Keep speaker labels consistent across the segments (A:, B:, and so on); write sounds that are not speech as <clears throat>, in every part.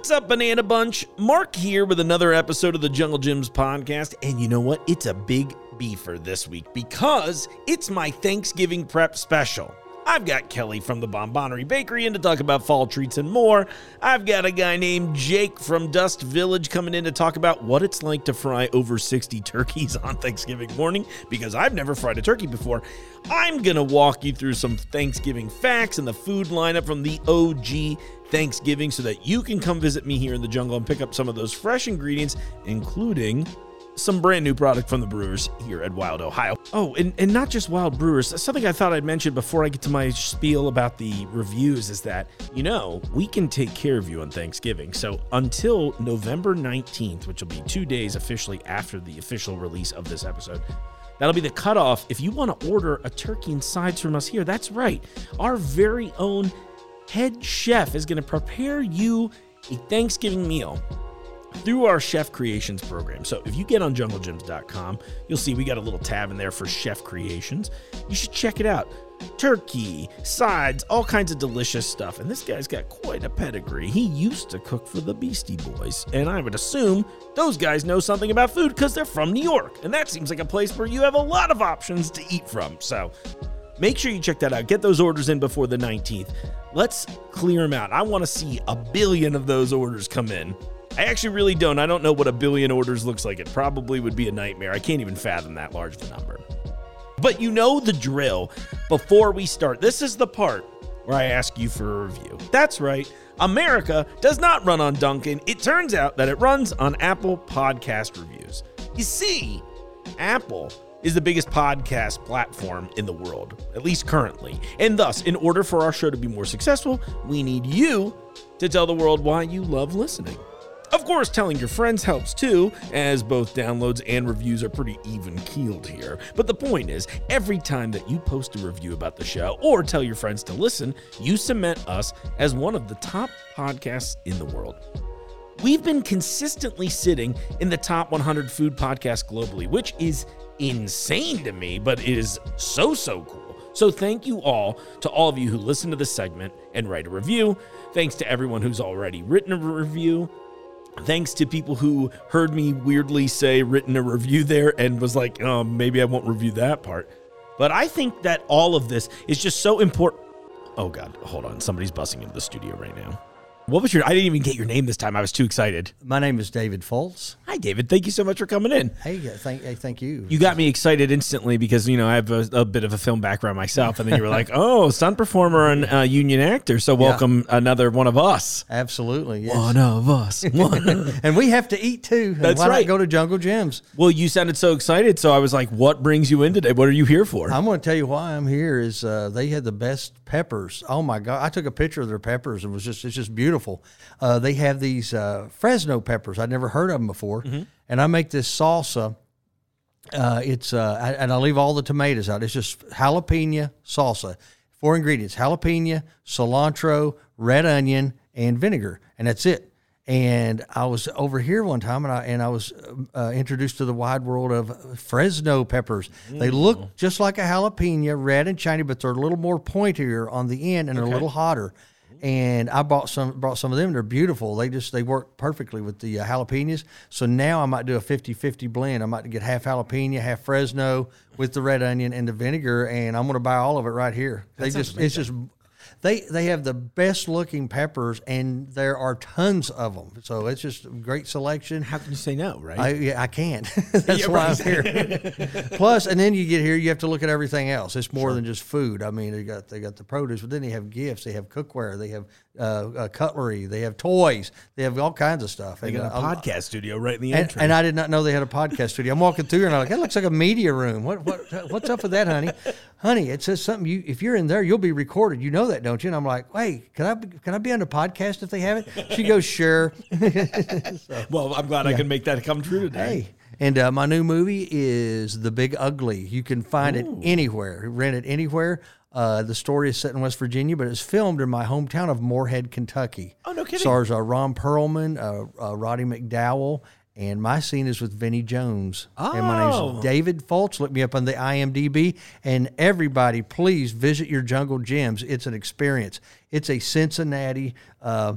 A: What's up, Banana Bunch? Mark here with another episode of the Jungle Jim's podcast. And you know what? It's a big beefer this week because it's my Thanksgiving prep special. I've got Kelly from the Bonbonerie Bakery in to talk about fall treats and more. I've got a guy named Jake from Dust Village coming in to talk about what it's like to fry over 60 turkeys on Thanksgiving morning because I've never fried a turkey before. I'm going to walk you through some Thanksgiving facts and the food lineup from the OG Thanksgiving so that you can come visit me here in the jungle and pick up some of those fresh ingredients, including some brand new product from the brewers here at Wild Ohio. Oh, and, and not just Wild Brewers. Something I thought I'd mention before I get to my spiel about the reviews is that, you know, we can take care of you on Thanksgiving. So until November 19th, which will be two days officially after the official release of this episode, That'll be the cutoff. If you want to order a turkey and sides from us here, that's right. Our very own head chef is going to prepare you a Thanksgiving meal through our chef creations program. So if you get on junglejims.com, you'll see we got a little tab in there for chef creations. You should check it out. Turkey, sides, all kinds of delicious stuff. And this guy's got quite a pedigree. He used to cook for the Beastie Boys. And I would assume those guys know something about food because they're from New York. And that seems like a place where you have a lot of options to eat from. So Make sure you check that out. Get those orders in before the 19th. Let's clear them out. I want to see a billion of those orders come in. I actually really don't. I don't know what a billion orders looks like. It probably would be a nightmare. I can't even fathom that large of a number. But you know the drill. Before we start, this is the part where I ask you for a review. That's right. America does not run on Dunkin'. It turns out that it runs on Apple Podcast Reviews. You see, Apple is the biggest podcast platform in the world, at least currently. And thus, in order for our show to be more successful, we need you to tell the world why you love listening. Of course, telling your friends helps too, as both downloads and reviews are pretty even keeled here. But the point is, every time that you post a review about the show or tell your friends to listen, you cement us as one of the top podcasts in the world. We've been consistently sitting in the top 100 food podcasts globally, which is insane to me, but it is so, so cool. So, thank you all to all of you who listen to this segment and write a review. Thanks to everyone who's already written a review. Thanks to people who heard me weirdly say written a review there and was like, oh, maybe I won't review that part. But I think that all of this is just so important. Oh, God, hold on. Somebody's busting into the studio right now. What was your? I didn't even get your name this time. I was too excited.
B: My name is David Foltz.
A: Hi, David. Thank you so much for coming in.
B: Hey, thank, hey, thank you.
A: You got me excited instantly because you know I have a, a bit of a film background myself, and then you were like, <laughs> "Oh, stunt performer and uh, union actor." So welcome yeah. another one of us.
B: Absolutely,
A: yes. one of us. <laughs> One.
B: and we have to eat too.
A: That's
B: why
A: right.
B: Not go to Jungle Jim's.
A: Well, you sounded so excited, so I was like, "What brings you in today? What are you here for?"
B: I'm going to tell you why I'm here. Is uh, they had the best peppers. Oh my god! I took a picture of their peppers. It was just it's just beautiful. Uh, they have these uh, Fresno peppers. I'd never heard of them before, mm-hmm. and I make this salsa. Uh, it's uh, I, and I leave all the tomatoes out. It's just jalapeno salsa. Four ingredients: jalapeno, cilantro, red onion, and vinegar, and that's it. And I was over here one time, and I and I was uh, introduced to the wide world of Fresno peppers. Mm. They look just like a jalapeno, red and shiny, but they're a little more pointier on the end and okay. a little hotter and I bought some brought some of them. They're beautiful. They just they work perfectly with the uh, jalapenos. So now I might do a 50-50 blend. I might get half jalapeno, half Fresno with the red onion and the vinegar, and I'm going to buy all of it right here. That they just it's just they they have the best looking peppers, and there are tons of them. So it's just a great selection.
A: How can you say no, right?
B: I, yeah, I can't. <laughs> That's yeah, why right. I'm here. <laughs> Plus, and then you get here, you have to look at everything else. It's more sure. than just food. I mean, they got they got the produce, but then they have gifts, they have cookware, they have uh, uh, cutlery, they have toys, they have all kinds of stuff.
A: They and, got a uh, podcast studio right in the
B: and,
A: entrance.
B: And I did not know they had a podcast studio. I'm walking through and I'm like, that looks like a media room. What what what's up with that, honey? honey, it says something. You if you're in there, you'll be recorded. You know that, don't you? And I'm like, hey, can I can I be on the podcast if they have it? She goes, sure. <laughs>
A: so, well, I'm glad yeah. I can make that come true today.
B: Hey. And uh, my new movie is The Big Ugly. You can find Ooh. it anywhere, rent it anywhere. Uh, the story is set in West Virginia, but it's filmed in my hometown of Morehead, Kentucky.
A: Oh, no kidding.
B: Stars uh, Ron Perlman, uh, uh, Roddy McDowell, and my scene is with Vinnie Jones.
A: Oh.
B: And my name's oh. David Fultz. Look me up on the IMDb. And everybody, please visit your Jungle Jim's. It's an experience. It's a Cincinnati uh,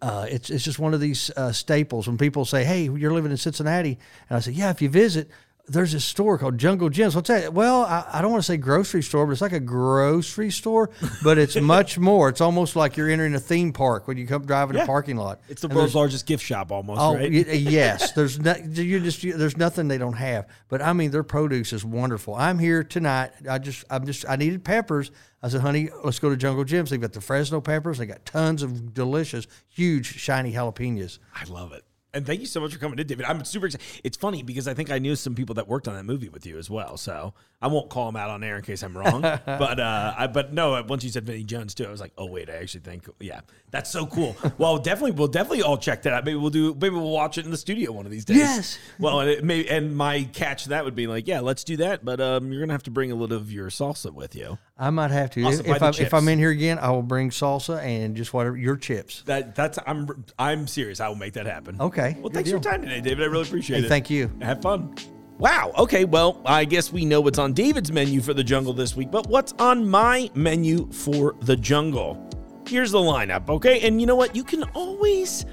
B: uh, it's it's just one of these uh, staples. When people say, "Hey, you're living in Cincinnati," and I say, "Yeah, if you visit." There's this store called Jungle Jim's. What's that? Well, I, I don't want to say grocery store, but it's like a grocery store, <laughs> but it's much more. It's almost like you're entering a theme park when you come driving
A: Yeah.
B: a parking lot.
A: It's the
B: And
A: world's
B: there's-
A: largest gift shop, almost,
B: Oh
A: right?
B: y- <laughs> yes, there's no, you just you- there's nothing they don't have. But I mean, their produce is wonderful. I'm here tonight. I just I'm just I needed peppers. I said, honey, let's go to Jungle Jim's. They've got the Fresno peppers. They got tons of delicious, huge, shiny jalapenos.
A: I love it. And thank you so much for coming in, David. I'm super excited. It's funny because I think I knew some people that worked on that movie with you as well. So I won't call them out on air in case I'm wrong. <laughs> but uh, I, but no, once you said Vinnie Jones too, I was like, oh wait, I actually think yeah, that's so cool. <laughs> well, definitely, we'll definitely all check that out. Maybe we'll do. Maybe we'll watch it in the studio one of these days.
B: Yes.
A: Well, and it may, and my catch to that would be like, yeah, let's do that. But um, you're gonna have to bring a little of your salsa with you.
B: I might have to.
A: Also
B: If, if, I, if I'm in here again, I will bring salsa and just whatever your chips.
A: That that's I'm I'm serious. I will make that happen.
B: Okay,
A: Well,
B: good
A: thanks for your time today, David. I really appreciate
B: Hey,
A: it.
B: thank you.
A: Have fun. Wow. Okay. Well, I guess we know what's on David's menu for the jungle this week, but what's on my menu for the jungle? Here's the lineup. Okay. And you know what? You can always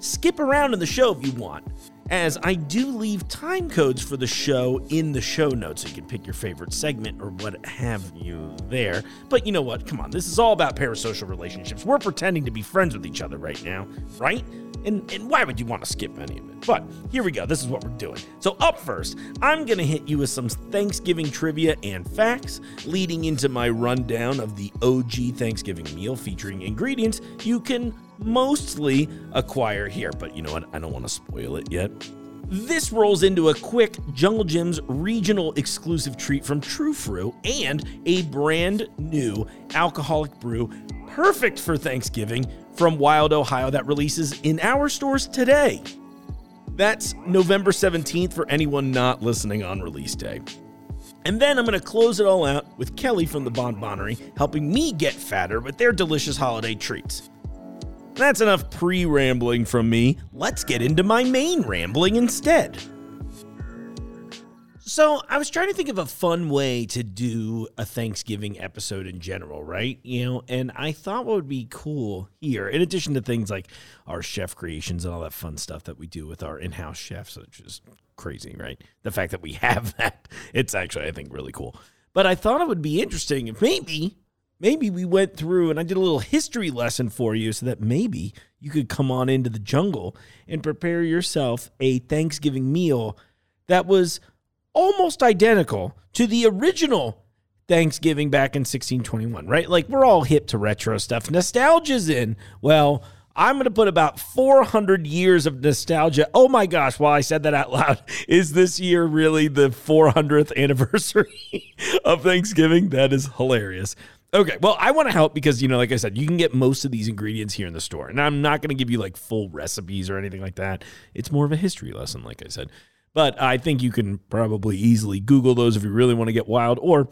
A: skip around in the show if you want, as I do leave time codes for the show in the show notes. So you can pick your favorite segment or what have you there. But you know what? Come on. This is all about parasocial relationships. We're pretending to be friends with each other right now, right? And, and why would you want to skip any of it? But here we go. This is what we're doing. So, up first, I'm going to hit you with some Thanksgiving trivia and facts, leading into my rundown of the OG Thanksgiving meal featuring ingredients you can mostly acquire here. But you know what? I don't want to spoil it yet. This rolls into a quick Jungle Jim's regional exclusive treat from Tru Fru and a brand new alcoholic brew perfect for Thanksgiving from Wild, Ohio that releases in our stores today. That's November 17th for anyone not listening on release day. And then I'm going to close it all out with Kelly from the Bonbonerie helping me get fatter with their delicious holiday treats. That's enough pre rambling from me. Let's get into my main rambling instead. So, I was trying to think of a fun way to do a Thanksgiving episode in general, right? You know, and I thought what would be cool here, in addition to things like our chef creations and all that fun stuff that we do with our in house chefs, which is crazy, right? The fact that we <laughs> have that, it's actually, I think, really cool. But I thought it would be interesting if maybe maybe we went through and I did a little history lesson for you so that maybe you could come on into the jungle and prepare yourself a Thanksgiving meal that was almost identical to the original Thanksgiving back in 1621, right? Like we're all hip to retro stuff. Nostalgia's in. Well, I'm going to put about 400 years of nostalgia. Oh my gosh, while I said that out loud, <laughs> is this year really the 400th anniversary <laughs> of Thanksgiving? That is hilarious. Okay, well, I want to help because, you know, like I said, you can get most of these ingredients here in the store. And I'm not going to give you like full recipes or anything like that. It's more of a history lesson, like I said. But I think you can probably easily Google those if you really want to get wild or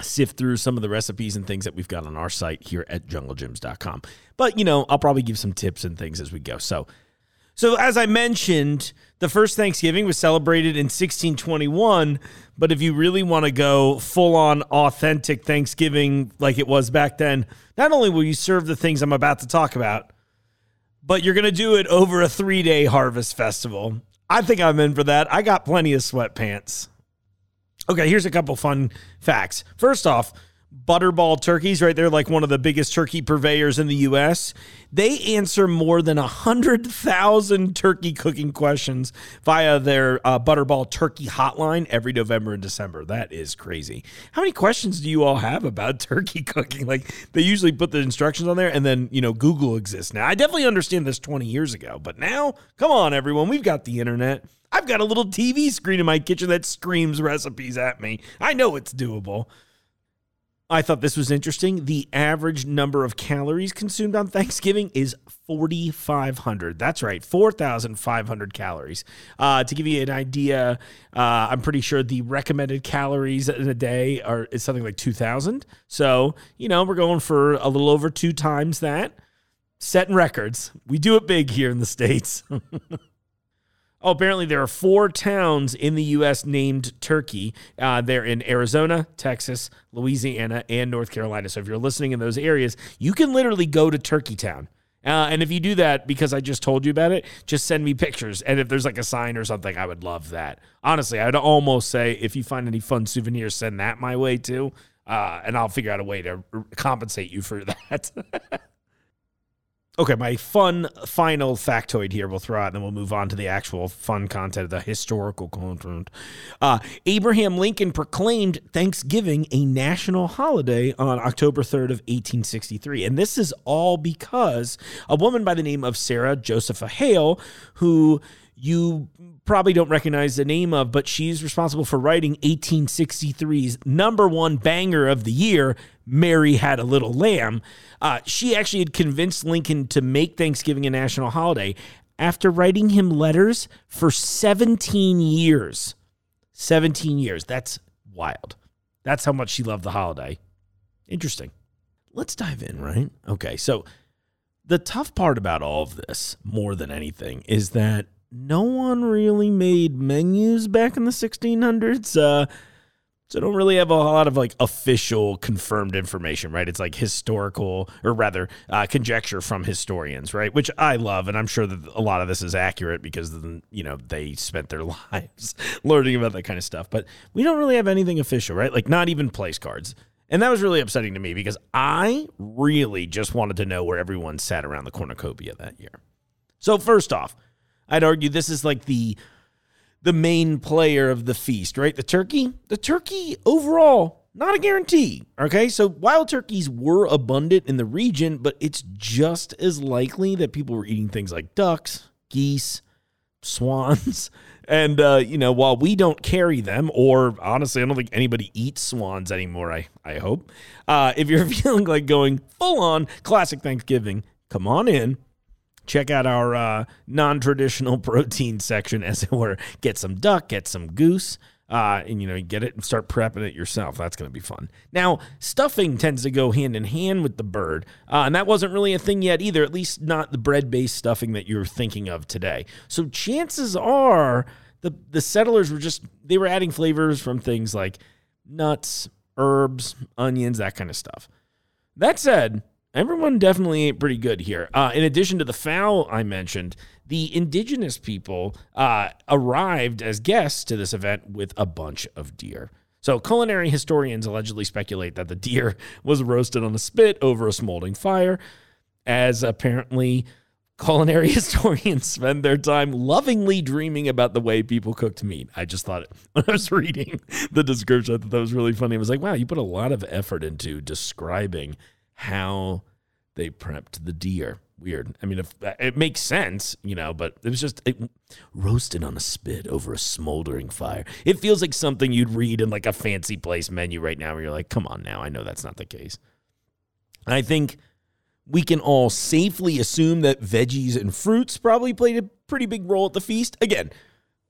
A: sift through some of the recipes and things that we've got on our site here at junglejims.com. But, you know, I'll probably give some tips and things as we go. So, so as I mentioned, the first Thanksgiving was celebrated in 1621, but if you really want to go full on authentic Thanksgiving like it was back then, not only will you serve the things I'm about to talk about, but you're going to do it over a 3-day harvest festival. I think I'm in for that. I got plenty of sweatpants. Okay, here's a couple fun facts. First off, Butterball turkeys, right? They're like one of the biggest turkey purveyors in the US. They answer more than 100,000 turkey cooking questions via their uh, Butterball turkey hotline every November and December. That is crazy. How many questions do you all have about <laughs> turkey cooking? Like they usually put the instructions on there and then, you know, Google exists now. I definitely understand this 20 years ago, but now, come on, everyone. We've got the internet. I've got a little TV screen in my kitchen that screams recipes at me. I know it's doable. I thought this was interesting. The average number of calories consumed on Thanksgiving is 4,500. That's right, 4,500 calories. Uh, to give you an idea, uh, I'm pretty sure the recommended calories in a day are is something like 2,000. So, you know, we're going for a little over two times that. Setting records. We do it big here in the States. <laughs> Oh, apparently there are four towns in the U.S. named Turkey. Uh, they're in Arizona, Texas, Louisiana, and North Carolina. So if you're listening in those areas, you can literally go to Turkey Town Uh, and if you do that because I just told you about it, just send me pictures. And if there's like a sign or something, I would love that. Honestly, I'd almost say if you find any fun souvenirs, send that my way too. Uh, and I'll figure out a way to compensate you for <laughs> that. Okay, my fun final factoid here we'll throw out, and then we'll move on to the actual fun content, the historical content. Uh, Abraham Lincoln proclaimed Thanksgiving a national holiday on October 3rd of 1863. And this is all because a woman by the name of Sarah Josepha Hale, who you probably don't recognize the name of, but she's responsible for writing 1863's number one banger of the year, Mary Had a Little Lamb. Uh, she actually had convinced Lincoln to make Thanksgiving a national holiday after writing him letters for 17 years. 17 years. That's wild. That's how much she loved the holiday. Interesting. Let's dive in, right? Okay, so the tough part about all of this, more than anything, is that no one really made menus back in the 1600s. Uh, so I don't really have a lot of like official confirmed information, right? It's like historical, or rather, uh, conjecture from historians, right? Which I love, and I'm sure that a lot of this is accurate because you know they spent their <laughs> lives learning about that kind of stuff. But we don't really have anything official, right? Like not even place cards. And that was really upsetting to me because I really just wanted to know where everyone sat around the cornucopia that year. So first off, I'd argue this is like the the main player of the feast, right? The turkey. The turkey overall not a guarantee. Okay, so wild turkeys were abundant in the region, but it's just as likely that people were eating things like ducks, geese, swans. <laughs> And, uh, you know, while we don't carry them, or honestly, I don't think anybody eats swans anymore, I, I hope. Uh, if you're <laughs> feeling like going full on classic Thanksgiving, come on in check out our uh, non-traditional <laughs> protein section, as it were. Get some duck, get some goose, uh, and you know, get it and start prepping it yourself. That's going to be fun. Now, stuffing tends to go hand in hand with the bird, uh, and that wasn't really a thing yet either. At least not the bread-based stuffing that you're thinking of today. So chances are the the settlers were just they were adding flavors from things like nuts, herbs, onions, that kind of stuff. That said, everyone definitely ain't pretty good here. Uh, in addition to the fowl I mentioned, the indigenous people uh, arrived as guests to this event with a bunch of deer. So, culinary historians allegedly speculate that the deer <laughs> was roasted on a spit over a smoldering fire, as apparently culinary <laughs> historians spend their time lovingly dreaming about the way people cooked meat. I just thought <laughs> when I was reading the description, I thought that was really funny. I was like, wow, you put a lot of effort into describing how they prepped the deer. Weird. I mean, if, it makes sense, you know, but it was just it, roasted on a spit over a smoldering fire. It feels like something you'd read in like a fancy place menu right now, where you're like, come on now, I know that's not the case. I think we can all safely assume that veggies and fruits probably played a pretty big role at the feast. Again,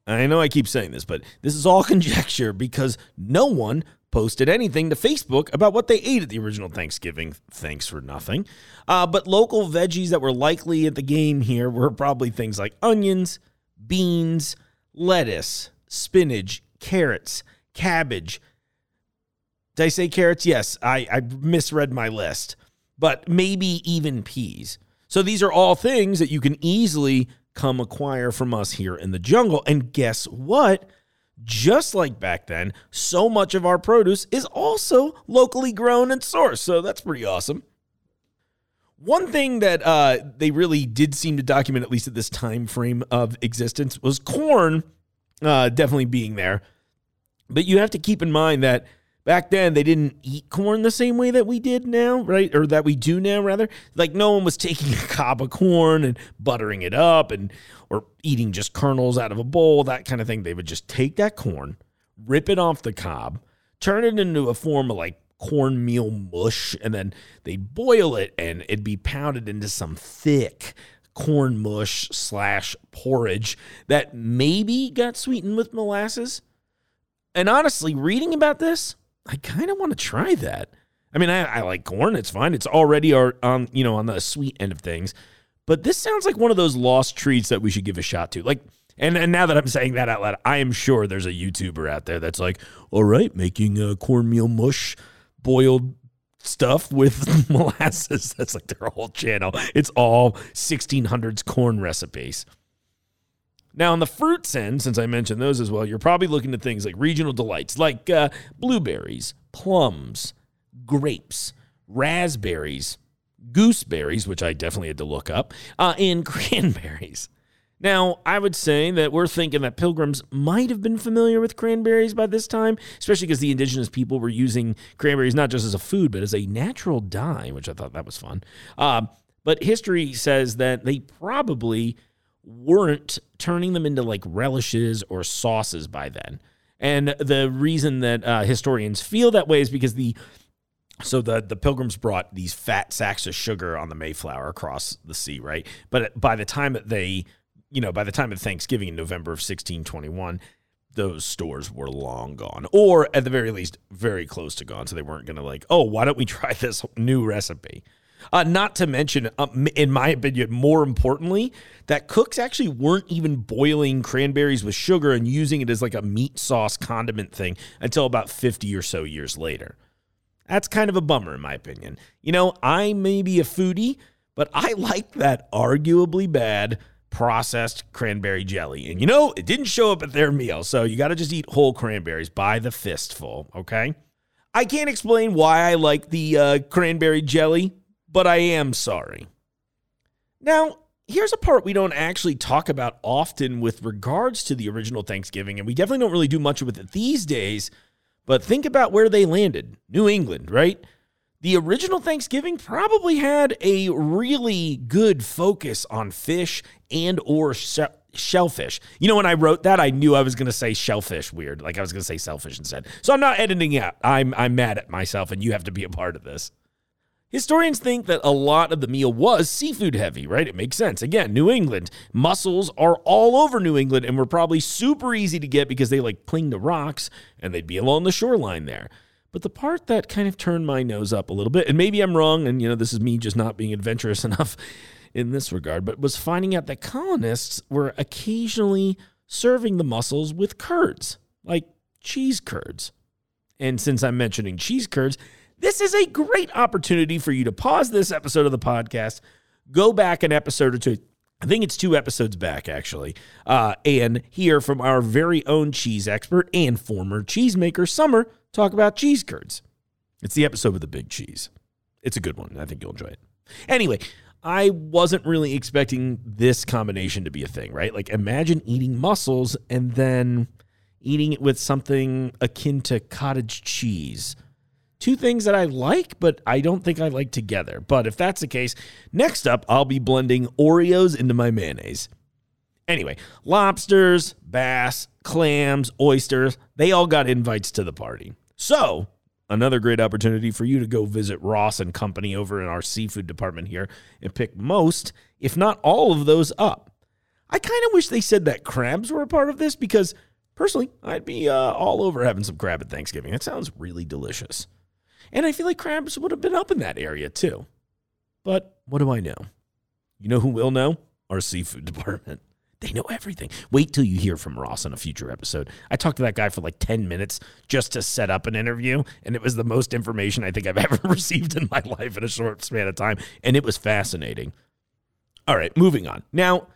A: I know I keep saying this, but this is all <laughs> conjecture because no one posted anything to Facebook about what they ate at the original Thanksgiving. Thanks for nothing. Uh, but local veggies that were likely at the game here were probably things like onions, beans, lettuce, spinach, carrots, cabbage. Did I say carrots? Yes, I, I misread my list, but maybe even peas. So these are all things that you can easily come acquire from us here in the jungle. And guess what? Just like back then, so much of our produce is also locally grown and sourced. So that's pretty awesome. One thing that uh, they really did seem to document, at least at this time frame of existence, was corn uh, definitely being there. But you have to keep in mind that back then they didn't eat corn the same way that we did now, right? Or that we do now, rather. Like no one was taking a cob of corn and buttering it up and or eating just kernels out of a bowl, that kind of thing. They would just take that corn, rip it off the cob, turn it into a form of like cornmeal mush, and then they'd boil it and it'd be pounded into some thick corn mush slash porridge that maybe got sweetened with molasses. And honestly, reading about this, I kind of want to try that. I mean, I, I, like corn; it's fine. It's already on you know on the sweet end of things. But this sounds like one of those lost treats that we should give a shot to. Like, and, and now that I'm saying that out loud, I am sure there's a YouTuber out there that's like, all right, making a cornmeal mush boiled stuff with <laughs> molasses. <laughs> That's like their whole channel. It's all 1600s corn recipes. Now, on the fruits end, since I mentioned those as well, you're probably looking at things like regional delights, like uh, blueberries, plums, grapes, raspberries, gooseberries, which I definitely had to look up, uh, and <laughs> cranberries. Now, I would say that we're thinking that pilgrims might have been familiar with cranberries by this time, especially because the indigenous people were using cranberries not just as a food, but as a natural dye, which I thought that was fun. Uh, but history says that they probably weren't turning them into like relishes or sauces by then. And the reason that uh, historians feel that way is because the so the the pilgrims brought these fat sacks of sugar on the Mayflower across the sea, right? But by the time that they, you know, by the time of Thanksgiving in November of 1621, those stores were long gone, or at the very least, very close to gone. So they weren't going to like, oh, why don't we try <laughs> this new recipe? Uh, not to mention, uh, in my opinion, more importantly, that cooks actually weren't even boiling cranberries with sugar and using it as like a meat sauce condiment thing until about 50 or so years later. That's kind of a bummer, in my opinion. You know, I may be a foodie, but I <laughs> like that arguably bad processed cranberry jelly. And you know, it didn't show up at their meal, so you got to just eat whole cranberries by the fistful, okay? I can't explain why I like the uh, cranberry jelly, but I am sorry. Now, here's a part we don't actually talk about often with regards to the original Thanksgiving, and we definitely don't really do much with it these days. But think about where they landed New England, right? The original Thanksgiving probably had a really good focus on fish and or shellfish. You know, when I wrote that, I knew I was going to say shellfish weird, like I was going to say selfish instead. So I'm not editing out. I'm I'm mad at myself, and you have to be a part of this. Historians think that a lot of the meal was seafood heavy, right? It makes sense. Again, New England, mussels are all over New England and were probably super easy to get because they like cling to rocks and they'd be along the shoreline there. But the part that kind of turned my nose up a little bit, and maybe I'm wrong, and you know, this is me just not being adventurous <laughs> enough in this regard, but was finding out that colonists were occasionally serving the mussels with curds, like cheese curds. And since I'm mentioning cheese curds, this is a great opportunity for you to pause this episode of the podcast, go back an episode or two. I think it's two episodes back, actually, uh, and hear from our very own cheese expert and former cheesemaker, Summer, talk about cheese curds. It's the episode with the big cheese. It's a good one. I think you'll enjoy it. Anyway, I wasn't really expecting this combination to be a thing, right? Like, imagine eating mussels and then eating it with something akin to cottage cheese two things that I like, but I don't think I like together. But if that's the case, next up, I'll be blending Oreos into my mayonnaise. Anyway, lobsters, bass, clams, oysters, they all got invites to the party. So, another great opportunity for you to go visit Ross and Company over in our seafood department here and pick most, if not all of those up. I kind of wish they said that crabs were a part of this because personally, I'd be uh, all over having some crab at Thanksgiving. It sounds really delicious. And I feel like crabs would have been up in that area too. But what do I know? You know who will know? Our seafood <laughs> department. They know everything. Wait till you hear from Ross in a future episode. I talked to that guy for like 10 minutes just to set up an interview, and it was the most information I think I've <laughs> ever received in my life in a short span of time, and it was fascinating. All right, moving on. Now,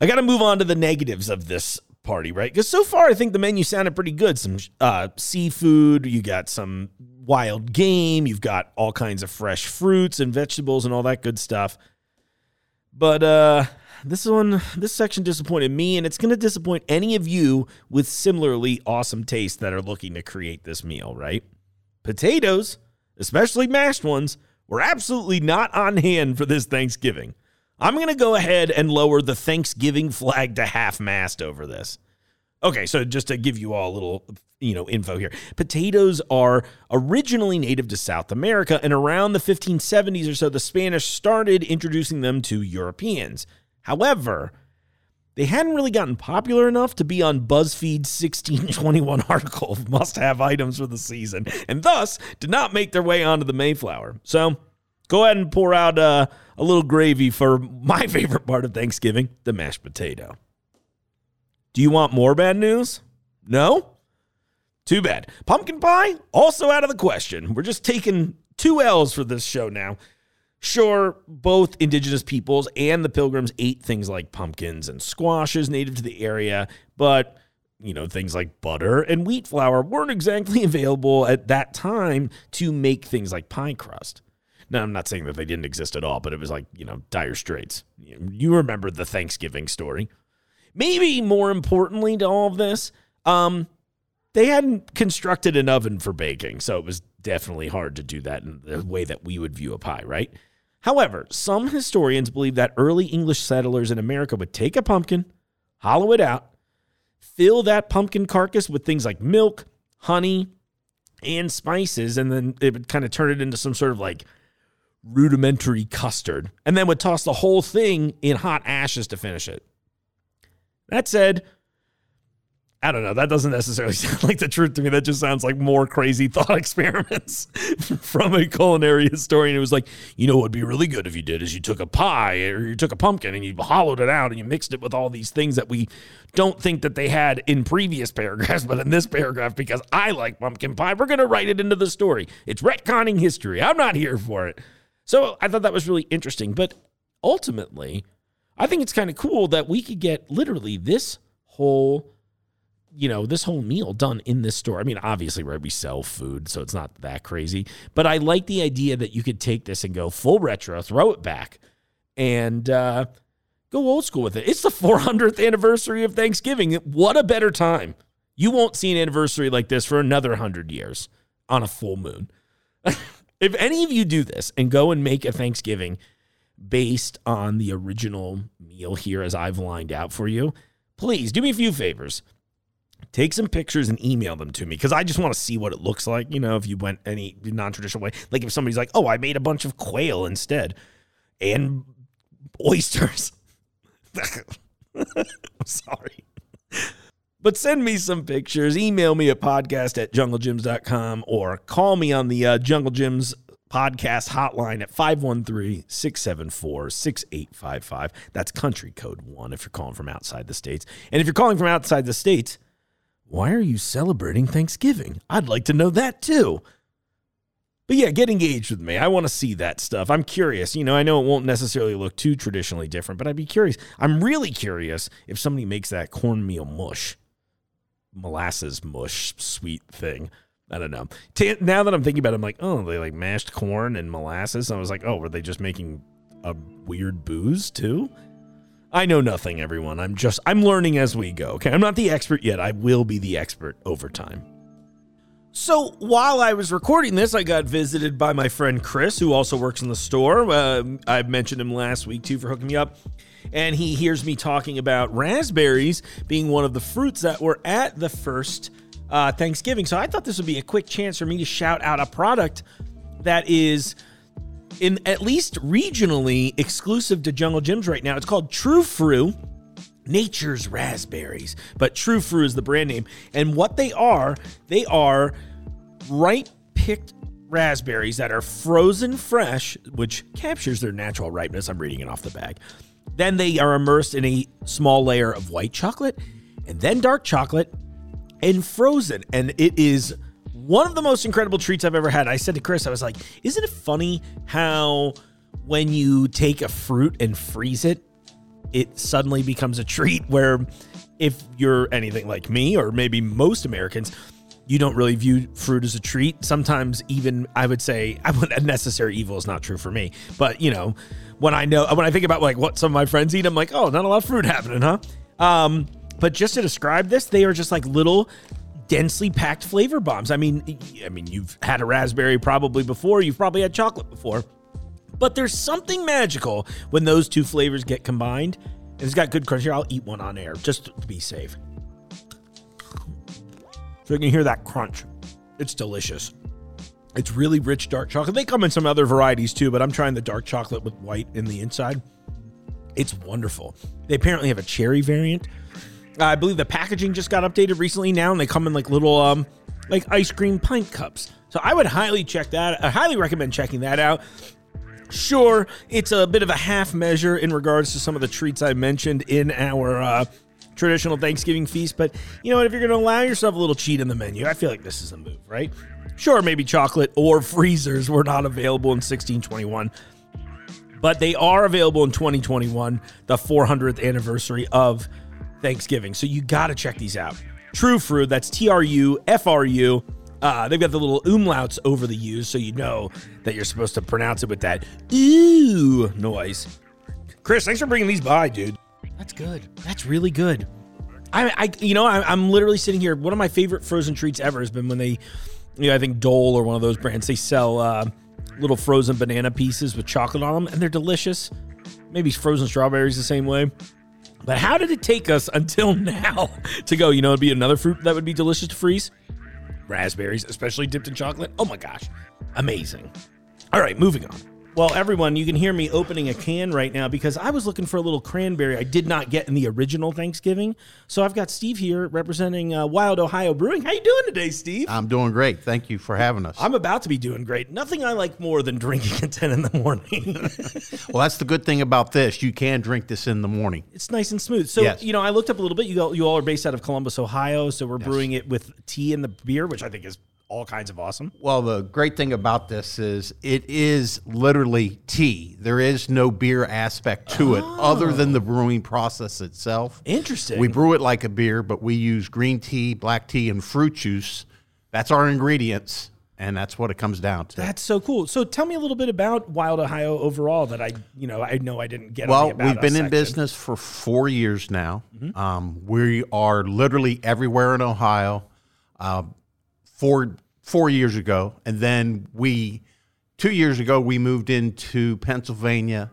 A: I got to move on to the negatives of this party, right? Because so far, I think the menu sounded pretty good. Some uh, seafood, you got some wild game, you've got all kinds of fresh fruits and vegetables and all that good stuff. But uh, this one, this section disappointed me, and it's going to disappoint any of you with similarly awesome taste that are looking to create this meal, right? Potatoes, especially mashed ones, were absolutely not on hand for this Thanksgiving. I'm going to go ahead and lower the Thanksgiving flag to half mast over this. Okay, so just to give you all a little, you know, info here. Potatoes are originally native to South America and around the 1570s or so the Spanish started introducing them to Europeans. However, they hadn't really gotten popular enough to be on BuzzFeed's 1621 <laughs> article of must-have items for the season and thus did not make their way onto the Mayflower. So, go ahead and pour out uh, a little gravy for my <laughs> favorite part of Thanksgiving, the mashed potato. Do you want more bad news? No? Too bad. Pumpkin pie, also out of the question. We're just taking two L's for this show now. Sure, both indigenous peoples and the pilgrims ate things like pumpkins and squashes native to the area, but you know, things like butter and wheat flour weren't exactly <laughs> available at that time to make things like pie crust. Now, I'm not saying that they didn't exist at all, but it was like, you know, dire straits. You remember the Thanksgiving story. Maybe more importantly to all of this, um, they hadn't constructed an oven for baking, so it was definitely hard to do that in the way that we would view a pie, right? However, some historians believe that early English settlers in America would take a pumpkin, hollow it out, fill that pumpkin carcass with things like milk, honey, and spices, and then it would kind of turn it into some sort of like rudimentary custard, and then would toss the whole thing in hot ashes to finish it. That said, I don't know. That doesn't necessarily <laughs> sound like the truth to me. That just sounds like more crazy <laughs> thought experiments <laughs> from a culinary historian. It was like, you know, what would be really good if you did is you took a pie or you took a pumpkin and you hollowed it out and you mixed it with all these things that we don't think that they had in previous paragraphs, but in this paragraph, because I like pumpkin pie, we're going to write it into the story. It's retconning history. I'm not here for it. So I thought that was really interesting. But ultimately, I think it's kind of cool that we could get literally this whole you know, this whole meal done in this store. I mean, obviously, right, we sell food, so it's not that crazy. But I like the idea that you could take this and go full retro, throw it back, and uh, go old school with it. It's the 400th anniversary of Thanksgiving. What a better time. You won't see an anniversary like this for another 100 years on a full moon. <laughs> if any of you do this and go and make a Thanksgiving based on the original meal here as I've lined out for you, please do me a few favors take some pictures and email them to me because I just want to see what it looks like. You know, if you went any non traditional way, like if somebody's like, oh, I made a bunch of quail instead and oysters. <laughs> I'm sorry. But send me some pictures. Email me at podcast at junglejims.com or call me on the uh, Jungle Jim's podcast hotline at 513-674-6855. That's country code 1 if you're calling from outside the states. And if you're calling from outside the states, why are you celebrating Thanksgiving? I'd like to know that too. But yeah, get engaged with me. I want to see that stuff. I'm curious. You know, I know it won't necessarily look too traditionally different, but I'd be curious. I'm really curious if somebody makes that cornmeal mush, molasses mush sweet thing. I don't know. now that I'm thinking about it, I'm like, oh, they like mashed corn and molasses. I was like, oh, were they just making a weird booze too? I know nothing, everyone. I'm just, I'm learning as we go. Okay. I'm not the expert yet. I will be the expert over time. So while I was recording this, I got visited by my friend Chris, who also works in the store. Uh, I mentioned him last week too for hooking me up. And he hears me talking about raspberries being one of the fruits that were at the first uh, Thanksgiving. So I thought this would be a quick chance for me to shout out a product that is in at least regionally exclusive to Jungle Jim's right now. It's called Tru Fru. Nature's Raspberries, but Tru Fru is the brand name. And what they are, they are ripe picked raspberries that are frozen fresh, which captures their natural ripeness. I'm reading it off the bag. Then they are immersed in a small layer of white chocolate and then dark chocolate and frozen. And it is one of the most incredible treats I've ever had. I said to Chris, I was like, isn't it funny how when you take a fruit and freeze it, it suddenly becomes a treat where if you're anything like me or maybe most Americans, you don't really view fruit as a treat. Sometimes even I would say I would a necessary evil is not true for me. But you know, when I know when I think about like what some of my friends eat, I'm like, oh, not a lot of fruit happening, huh? Um, but just to describe this, they are just like little densely packed flavor bombs. I mean, I mean, you've had a raspberry probably before, you've probably had chocolate before. But there's something magical when those two flavors get combined. And it's got good crunch. Here, I'll eat one on air just to be safe. So you can hear that crunch. It's delicious. It's really rich dark chocolate. They come in some other varieties too, but I'm trying the dark chocolate with white in the inside. It's wonderful. They apparently have a cherry variant I believe the packaging just got updated recently now, and they come in like little um like ice cream pint cups. So I would highly check that. I highly recommend checking that out. Sure, it's a bit of a half measure in regards to some of the treats I mentioned in our uh, traditional Thanksgiving feast. But you know what? If you're going to allow yourself a little cheat in the menu, I feel like this is a move, right? Sure, maybe chocolate or freezers were not available in 1621, but they are available in 2021, the 400th anniversary of Thanksgiving. So you got to check these out. Tru Fru, that's T R U F R U. Uh, they've got the little umlauts over the U's, so you know that you're supposed to pronounce it with that ooh noise. Chris, thanks for bringing these by, dude. That's good. That's really good. I, I you know, I, I'm literally sitting here. One of my favorite frozen treats ever has been when they, you know, I think Dole or one of those brands, they sell uh, little frozen banana pieces with chocolate on them, and they're delicious. Maybe frozen strawberries the same way. But how did it take us until <laughs> now to go? You know, it'd be another fruit that would be delicious to freeze raspberries, especially dipped in chocolate. Oh my gosh, amazing. All right, moving on. Well, everyone, you can hear me opening a can right now because I was looking for a little cranberry I did not get in the original Thanksgiving. So I've got Steve here representing uh, Wild Ohio Brewing. How you doing today, Steve?
C: I'm doing great. Thank you for having us.
A: I'm about to be doing great. Nothing I like more than drinking <laughs> at 10 in the morning. <laughs>
C: well, that's the good thing about this. You can drink this in the morning.
A: it's nice and smooth. So,
C: Yes.
A: you know, I looked up a little bit. You, go, you all are based out of Columbus, Ohio. So we're brewing it with tea in the beer, which I think is all kinds of awesome.
C: Well, the great thing about this is it is literally tea. There is no beer aspect to it other than the brewing process itself.
A: Interesting.
C: We brew it like a beer, but we use green tea, black tea, and fruit juice. That's our ingredients, and that's what it comes down to.
A: That's so cool. So tell me a little bit about Wild Ohio overall that I, you know, I know I didn't get.
C: Well, we've been in
A: section. Mm-hmm.
C: business for four years now. Um, we are literally everywhere in Ohio. Uh, four four years ago, and then we two years ago we moved into Pennsylvania,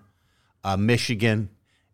C: uh, Michigan,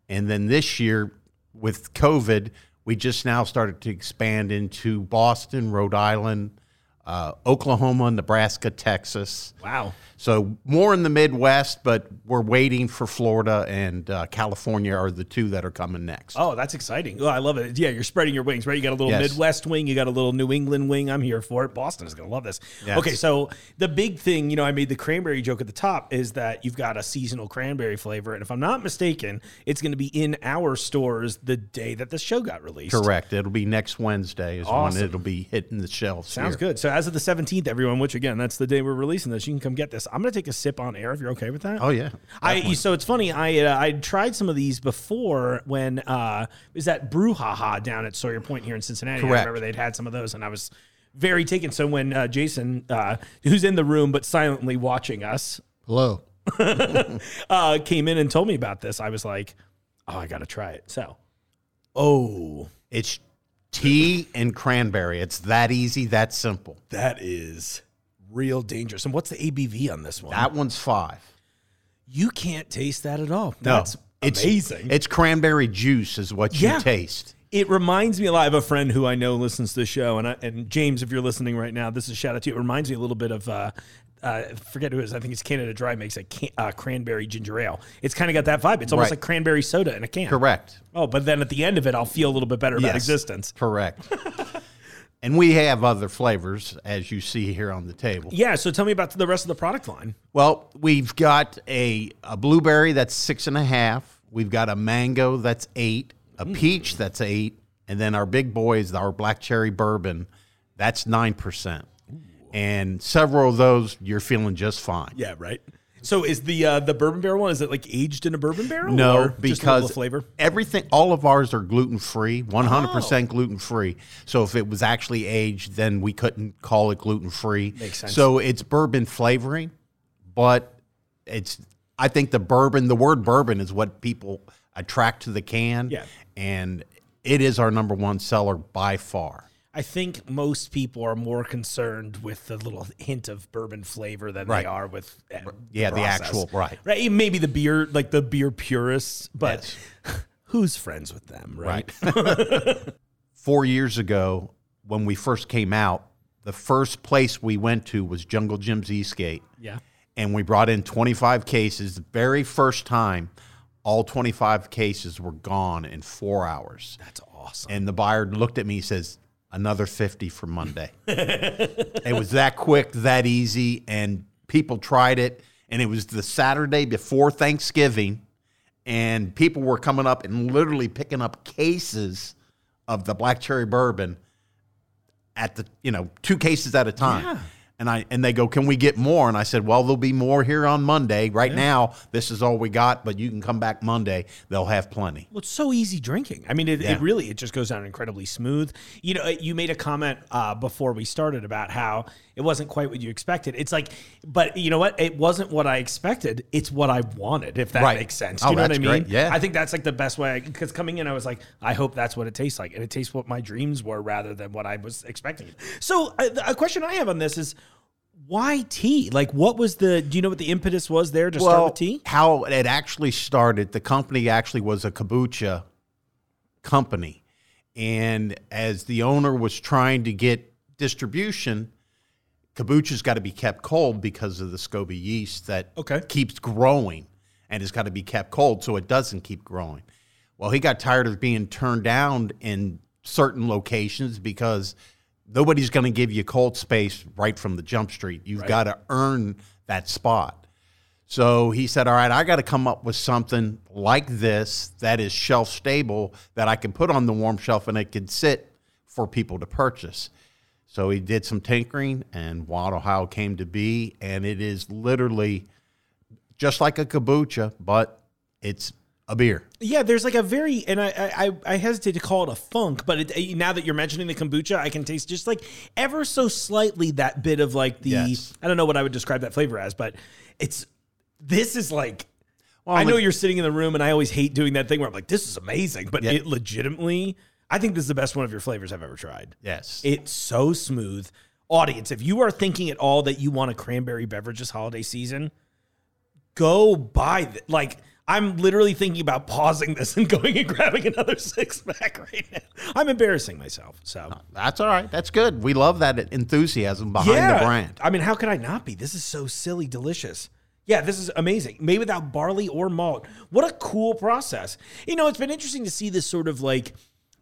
C: and then this year with COVID, we just now started to expand into Boston, Rhode Island, uh, Oklahoma, Nebraska, Texas.
A: Wow.
C: So more in the Midwest, but we're waiting for Florida and uh, California are the two that are coming next.
A: Oh, that's exciting. Oh, I love it. Yeah, you're spreading your wings, right? You got a little
C: Yes.
A: Midwest wing, you got a little New England wing. I'm here for it. Boston is going to love this.
C: Yes.
A: Okay, so the big thing, you know, I made the cranberry joke at the top is that you've got a seasonal cranberry flavor. And if I'm not mistaken, it's going to be in our stores the day that the show got released.
C: Correct. It'll be next Wednesday is
A: Awesome.
C: when it'll be hitting the shelves.
A: Sounds
C: here.
A: good. So as of the 17th, everyone, which again, that's the day we're releasing this, you can come get this. I'm going to take a sip on air if you're okay with that.
C: Oh yeah.
A: I so it's funny. I uh, I tried some of these before when uh is that brouhaha down at Sawyer Point here in Cincinnati. I
C: Correct.
A: remember they'd had some of those, and I was very taken. So when uh, Jason, uh, who's in the room but silently watching us,
D: Hello. <laughs>
A: uh, came in and told me about this, I was like, oh, I got to try it. So, oh,
C: It's tea and cranberry. It's that easy, that simple.
A: that is real dangerous. And what's the ABV on this one?
C: That one's five.
A: you can't taste that at all.
C: No,
A: That's
C: it's
A: amazing.
C: It's cranberry juice, is what you
A: Yeah.
C: taste.
A: It reminds me a lot of a friend who I know listens to the show, and I, and James, if you're listening right now, this is a shout out to you. It reminds me a little bit of uh, uh, I forget who it is. I think it's Canada Dry makes a can, uh, cranberry ginger ale. It's kind of got that vibe. It's almost
C: Right.
A: like cranberry soda in a can.
C: Correct.
A: Oh, but then at the end of it, I'll feel a little bit better about existence.
C: Correct. <laughs> and we have other flavors, as you see here on the table.
A: Yeah. So tell me about the rest of the product line.
C: Well, we've got a, a blueberry that's six and a half. We've got a mango that's eight, a mm. peach that's eight, and then our big boys, our black cherry bourbon, that's nine percent. And several of those you're feeling just fine.
A: Yeah. Right. So is the uh, the bourbon barrel one? Is it like aged in a bourbon barrel?
C: No,
A: or just a
C: because
A: flavor.
C: everything, all of ours are gluten free, 100% gluten free. So if it was actually aged, then we couldn't call it gluten free.
A: Makes sense.
C: So it's bourbon flavoring, but it's, I think the bourbon, the word bourbon is what people attract to the can.
A: Yeah.
C: And it is our number one seller by far.
A: I think most people are more concerned with the little hint of bourbon flavor than
C: Right.
A: they are with uh,
C: Yeah, the
A: process.
C: actual- right.
A: right. Maybe the beer, like the beer purists, but <laughs> who's friends with them, right? <laughs>
C: Four years ago, when we first came out, the first place we went to was Jungle Jim's Eastgate.
A: Yeah.
C: and we brought in 25 cases. The very first time, all 25 cases were gone in four hours.
A: That's awesome.
C: And the buyer looked at me and says, another 50 for Monday. it was that quick, that easy, and people tried it. And it was the Saturday before Thanksgiving, and people were coming up and literally picking up cases of the black cherry bourbon at the you know two cases at a time.
A: Yeah.
C: And I and they go, can we get more? And I said, well, there'll be more here on Monday. Right now, this is all we got, but you can come back Monday. They'll have plenty.
A: Well, it's so easy drinking. I mean, it,
C: Yeah.
A: it really it just goes down incredibly smooth. You know, you made a comment uh, before we started about how it wasn't quite what you expected. It's like, but you know what? It wasn't what I expected. It's what I wanted. If that
C: Right.
A: makes sense.
C: Oh,
A: you know what I mean?
C: great. Yeah.
A: I think that's like the best way. Because coming in, I was like, I hope that's what it tastes like, and it tastes what my dreams were rather than what I was expecting. So, uh, a question I have on this is. Why tea? Like, what was the? Do you know what the impetus was there to start with tea?
C: How it actually started, the company actually was a kombucha company. And as the owner was trying to get distribution, kombucha's got to be kept cold because of the SCOBY yeast that
A: Okay.
C: keeps growing and it's got to be kept cold so it doesn't keep growing. Well, he got tired of being turned down in certain locations because nobody's going to give you cold space right from the jump street. You've got to earn that spot. So he said, All right, I got to come up with something like this that is shelf stable that I can put on the warm shelf and it can sit for people to purchase. So he did some tinkering and Wild Ohio came to be. And it is literally just like a kombucha, but it's a beer.
A: Yeah, there's like a very, and I I, I hesitate to call it a funk, but it, now that you're mentioning the kombucha, I can taste just like ever so slightly that bit of like the
C: Yes.
A: I don't know what I would describe that flavor as, but it's this is like.
C: Well,
A: I know you're sitting in the room, and I always hate doing that thing where I'm like, "This is amazing," but
C: Yeah.
A: it legitimately, I think this is the best one of your flavors I've ever tried.
C: Yes.
A: It's so smooth. Audience, if you are thinking at all that you want a cranberry beverage this holiday season, go buy th- like I'm literally thinking about pausing this and going and grabbing another six pack right now. I'm embarrassing myself. So uh,
C: That's all right. That's good. We love that enthusiasm behind the brand.
A: I mean, how could I not be? This is so silly delicious. Yeah, this is amazing. Made without barley or malt. What a cool process. You know, it's been interesting to see this sort of like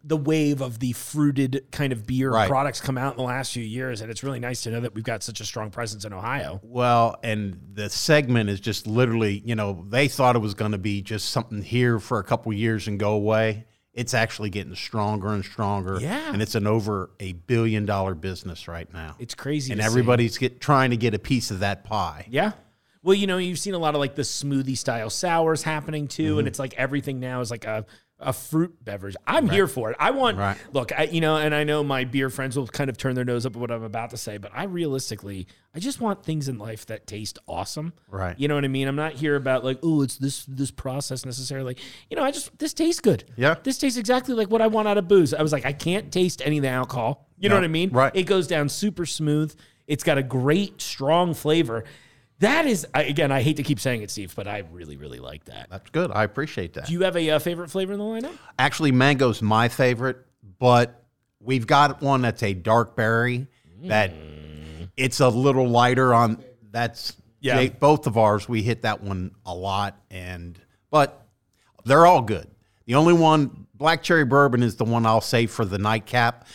A: the wave of the fruited kind of beer
C: Right.
A: products come out in the last few years. And it's really nice to know that we've got such a strong presence in Ohio.
C: Well, and the segment is just literally, you know, they thought it was going to be just something here for a couple years and go away. It's actually getting stronger and stronger.
A: Yeah.
C: And it's an over a billion dollar business right now.
A: It's crazy.
C: and everybody's get trying to get a piece of that pie.
A: Yeah. Well, you know, you've seen a lot of like the smoothie style sours happening too,
C: Mm-hmm.
A: and it's like everything now is like a a fruit beverage. I'm here for it. I want
C: Right.
A: look, I you know, and I know my beer friends will kind of turn their nose up at what I'm about to say, but I realistically, I just want things in life that taste awesome.
C: Right.
A: You know what I mean? I'm not here about like, oh, it's this this process necessarily. You know, I just this tastes good.
C: Yeah.
A: This tastes exactly like what I want out of booze. I was like, I can't taste any of the alcohol. You know what I mean?
C: Right.
A: It goes down super smooth. It's got a great, strong flavor. That is, I- again, I hate to keep saying it, Steve, but I really, really like that.
C: That's good. I appreciate that.
A: Do you have a uh, favorite flavor in the lineup?
C: Actually, mango's my favorite, but we've got one that's a dark berry that it's a little lighter on. That's
A: Yeah.
C: Jake, both of ours. We hit that one a lot, and but they're all good. The only one, black cherry bourbon, is the one I'll save for the nightcap.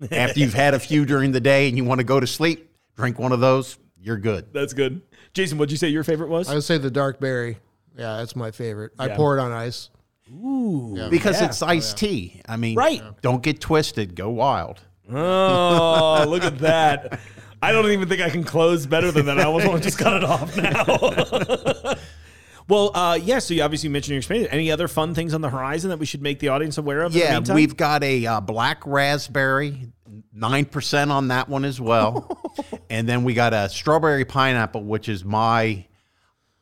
C: <laughs> After you've had a few during the day and you want to go to sleep, drink one of those. You're good.
A: That's good. Jason, what'd you say your favorite was?
D: I would say the dark berry. Yeah, that's my favorite. I
A: Yeah.
D: pour it on ice.
A: Ooh.
C: Because
A: Yeah.
C: it's iced tea. I mean,
A: Right.
C: don't get twisted. Go wild.
A: Oh, look at that. I don't even think I can close better than that. I almost want to just cut it off now. <laughs> well, uh, yeah, so you obviously mentioned your experience. Any other fun things on the horizon that we should make the audience aware of? in the
C: Yeah,
A: meantime?
C: we've got a uh, black raspberry, nine percent on that one as well, <laughs> and then we got a strawberry pineapple, which is my.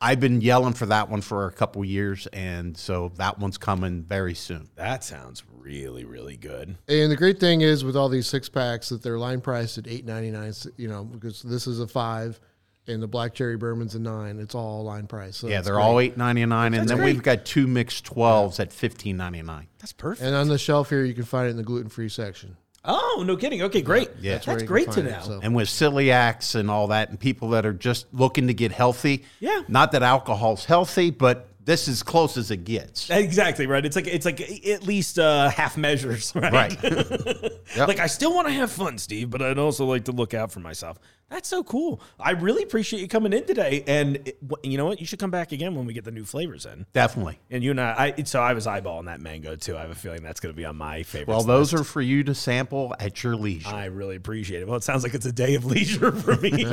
C: I've been yelling for that one for a couple years, and so that one's coming very soon.
A: That sounds really, really good.
D: And the great thing is with all these six packs that they're line priced at eight ninety nine. You know, because this is a five, and the black cherry bourbon's a nine. It's all line price. So
C: Yeah, they're
D: great.
C: all eight ninety nine, and then
A: great.
C: we've got two mixed twelves at fifteen ninety nine.
A: That's perfect.
D: And on the shelf here, you can find it in the gluten free section.
A: Oh, no kidding. Okay, great.
C: Yeah.
A: that's,
D: where you can
A: great to know.
D: it, so.
C: And with celiacs and all that, and people that are just looking to get healthy.
A: Yeah.
C: Not that alcohol's healthy, but this is close as it gets.
A: Exactly right. It's like it's like at least uh, half measures, <laughs> right?
C: Right. <laughs> Yep.
A: Like I still want to have fun, Steve, but I'd also like to look out for myself. That's so cool. I really appreciate you coming in today, and it, you know what? You should come back again when we get the new flavors in.
C: Definitely.
A: And you and I, I so I was eyeballing that mango too. I have a feeling that's going to be on my favorite.
C: Well, those are for you to sample at your leisure.
A: I really appreciate it. Well, it sounds like it's a day of <laughs> leisure for me.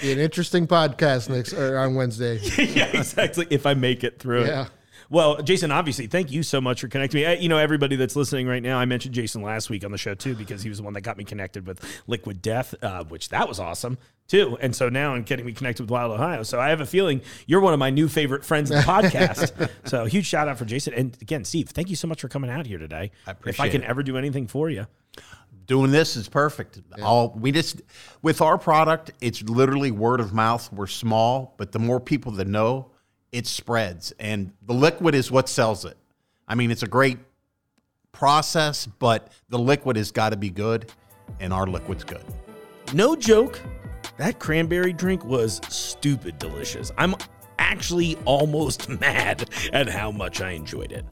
D: Be an interesting podcast next or on Wednesday. <laughs>
A: yeah, exactly. If I make it through.
D: Yeah.
A: it. Well, Jason, obviously, thank you so much for connecting me. Uh, You know, everybody that's listening right now, I mentioned Jason last week on the show too because he was the one that got me connected with Liquid Death, uh, which that was awesome too. And so now I'm getting me connected with Wild Ohio. So I have a feeling you're one of my new favorite friends in the podcast. <laughs> so huge shout out for Jason. And again, Steve, thank you so much for coming out here today.
C: I appreciate
A: If I can
C: it.
A: ever do anything for you.
C: Doing this is perfect. All we just with our product, it's literally word of mouth. We're small, but the more people that know, it spreads. And the liquid is what sells it. I mean, it's a great process, but the liquid has got to be good, and our liquid's good.
A: No joke, that cranberry drink was stupid delicious. I'm actually almost <laughs> mad at how much I enjoyed it.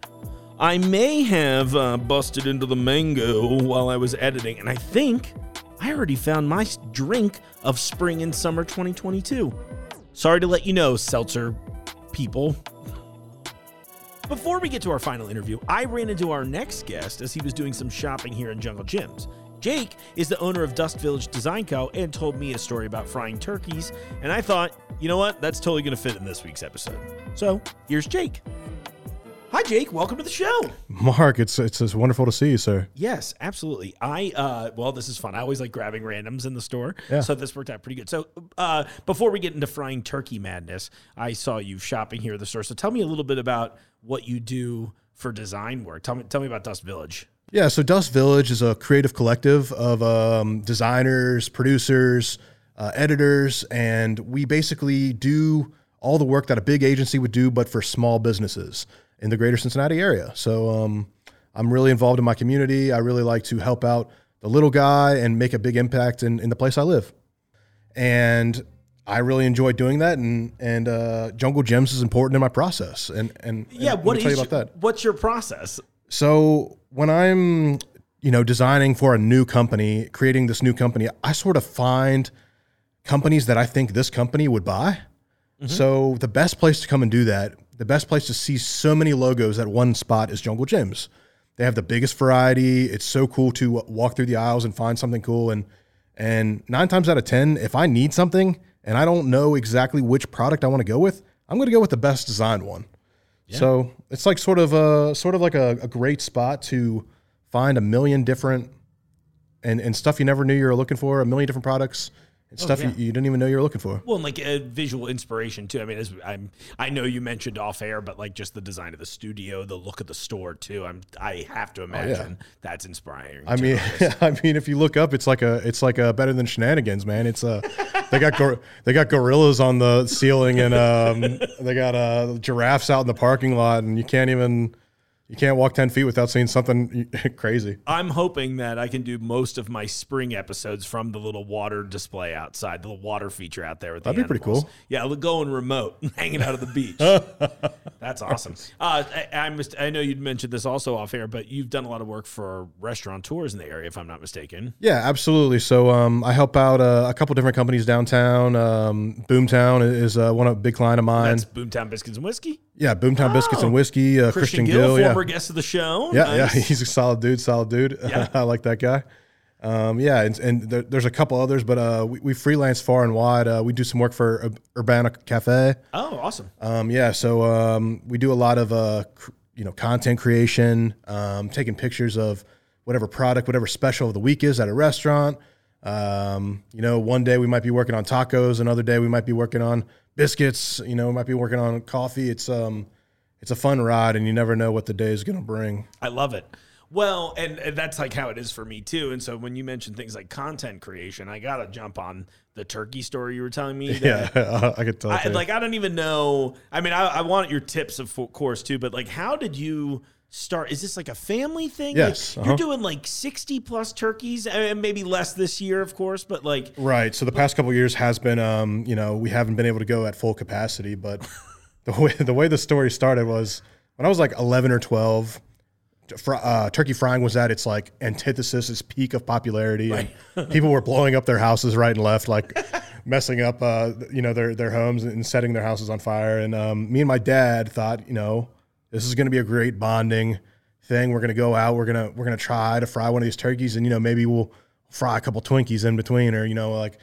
A: I may have uh, busted into the mango while I was editing, and I think I already found my drink of spring and summer 2022. Sorry to let you know, seltzer people. Before we get to our final interview, I ran into our next guest as he was doing some shopping here in Jungle Jim's. Jake is the owner of Dust Village Design Co. and told me a story about frying turkeys, and I thought, you know what, that's totally going to fit in this week's episode. So here's Jake. Hi, Jake. Welcome to the show.
E: Mark, it's it's, it's wonderful to see you, sir.
A: Yes, absolutely. I uh well, this is fun. I always like grabbing randoms in the store.
E: Yeah.
A: So this worked out pretty good. So uh before we get into frying turkey madness, I saw you shopping here at the store. So tell me a little bit about what you do for design work. Tell me tell me about Dust Village.
E: Yeah, so Dust Village is a creative collective of um, designers, producers, uh, editors, and we basically do all the work that a big agency would do, but for small businesses in the greater Cincinnati area. So um, I'm really involved in my community. I really like to help out the little guy and make a big impact in, in the place I live. And I really enjoy doing that, and and uh, Jungle Jim's is important in my process. And and
A: Yeah,
E: and
A: what
E: tell you
A: your-
E: that?
A: what's your process?
E: So when I'm, you know, designing for a new company, creating this new company, I sort of find companies that I think this company would buy. So the best place to come and do that, the best place to see so many logos at one spot is Jungle Jim's. They have the biggest variety. It's so cool to walk through the aisles and find something cool. And and nine times out of ten, if I need something and I don't know exactly which product I want to go with, I'm going to go with the best designed one. So it's like sort of a sort of like a, a great spot to find a million different and, and stuff you never knew you were looking for, a million different products and stuff
A: yeah.
E: you, you didn't even know you were looking for.
A: Well, and like a visual inspiration too. I mean, as I'm, I know you mentioned off air, but like just the design of the studio, the look of the store too. I'm, I have to imagine that's inspiring.
E: I mean, <laughs> I mean, if you look up, it's like a, it's like a better than shenanigans, man. It's uh they got gor- they got gorillas on the ceiling, and um, they got uh, giraffes out in the parking lot, and you can't even, you can't walk ten feet without seeing something <laughs> crazy.
A: I'm hoping that I can do most of my spring episodes from the little water display outside, the little water feature out there with
E: That'd
A: the
E: be pretty cool.
A: Yeah, going remote, <laughs> hanging out at the beach. <laughs> That's awesome. Uh, I, I, must, I know you'd mentioned this also off air, but you've done a lot of work for restaurateurs in the area, if I'm not mistaken.
E: Yeah, absolutely. So um, I help out uh, a couple different companies downtown. Um, Boomtown is uh, one of a big client of mine.
A: That's Boomtown Biscuits and Whiskey.
E: yeah, Boomtown Biscuits and Whiskey. Uh,
A: Christian,
E: Christian,
A: Gill,
E: Gill, yeah.
A: Former guest of the show.
E: Yeah,
A: Nice.
E: yeah, he's a solid dude, solid dude. <laughs>
A: Yeah.
E: I like that guy. Um, yeah, and, and there, there's a couple others, but uh, we, we freelance far and wide. Uh, we do some work for Ur- Urbana Cafe.
A: Oh, awesome.
E: Um, yeah, so um, we do a lot of uh, cr- you know content creation, um, taking pictures of whatever product, whatever special of the week is at a restaurant. Um, you know, one day we might be working on tacos, another day we might be working on biscuits. You know, we might be working on coffee. It's um, it's a fun ride, and you never know what the day is going to bring.
A: I love it. Well, and, and that's like how it is for me too. And so when you mention things like content creation, I gotta jump on the turkey story you were telling me. <laughs>
E: Yeah, I could tell.
A: I, like I don't even know. I mean, I, I want your tips of course too, but like, how did you start? Is this like a family thing?
E: Yes,
A: Like,
E: uh-huh.
A: you're doing like sixty plus turkeys, and maybe less this year, of course, but like,
E: Right. So the past couple of years has been, um, you know, we haven't been able to go at full capacity, but <laughs> the way the way the story started was when I was like 11 or 12. fr- Uh, turkey frying was at its like antithesis, its peak of popularity, and <laughs> people were blowing up their houses right and left, like <laughs> messing up, uh, you know, their their homes and setting their houses on fire. And um, me and my dad thought, you know, this is going to be a great bonding thing. We're going to go out. We're gonna we're gonna try to fry one of these turkeys, and you know, maybe we'll fry a couple Twinkies in between, or you know, like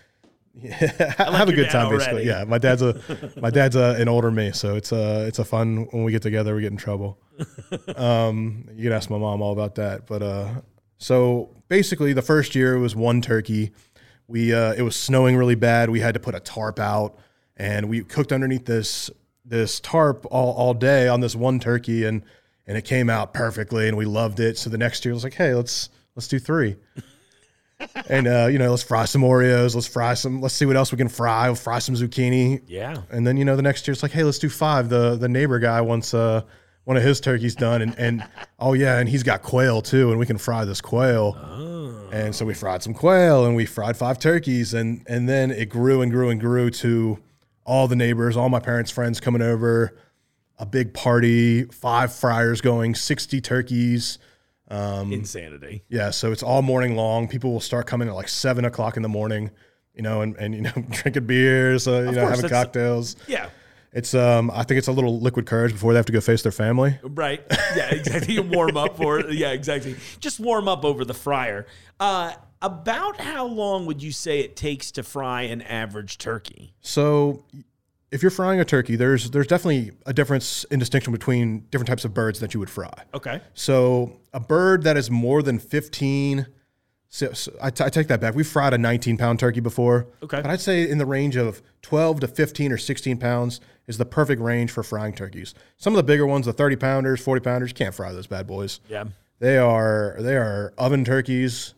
E: <laughs> have a good time basically. Yeah, my dad's a <laughs> my dad's a, an older me, so it's a it's a fun when we get together. We get in trouble. <laughs> Um, you can ask my mom all about that. But uh, so basically, the first year was one turkey. We uh, it was snowing really bad. We had to put a tarp out, and we cooked underneath this this tarp all, all day on this one turkey, and and it came out perfectly, and we loved it. So the next year, it was like, hey, let's let's do three. And uh, you know, let's fry some Oreos. Let's fry some. Let's see what else we can fry. We'll fry some zucchini.
A: Yeah.
E: And then you know the next year it's like, hey, let's do five. The the neighbor guy wants uh one of his turkeys done, and and oh yeah, and he's got quail too, and we can fry this quail. Oh. And so we fried some quail, and we fried five turkeys, and and then it grew and grew and grew to all the neighbors, all my parents' friends coming over, a big party, five fryers going, sixty turkeys. Um,
A: Insanity.
E: Yeah, so it's all morning long. People will start coming at like seven o'clock in the morning, you know, and, and you know, <laughs> drinking beers, uh, you know,
A: course,
E: having cocktails.
A: Yeah.
E: It's um, I think it's a little liquid courage before they have to go face their family.
A: Right. Yeah, exactly. You warm up for it. Yeah, exactly. Just warm up over the fryer. Uh, about how long would you say it takes to fry an average turkey?
E: So, if you're frying a turkey, there's there's definitely a difference in distinction between different types of birds that you would fry.
A: Okay.
E: So, a bird that is more than 15. So, so I, t- I take that back. We've fried a 19 pound turkey before.
A: Okay.
E: But I'd say in the range of 12 to 15 or 16 pounds is the perfect range for frying turkeys. Some of the bigger ones, the 30 pounders, 40 pounders, you can't fry those bad boys.
A: Yeah.
E: They are they are oven turkeys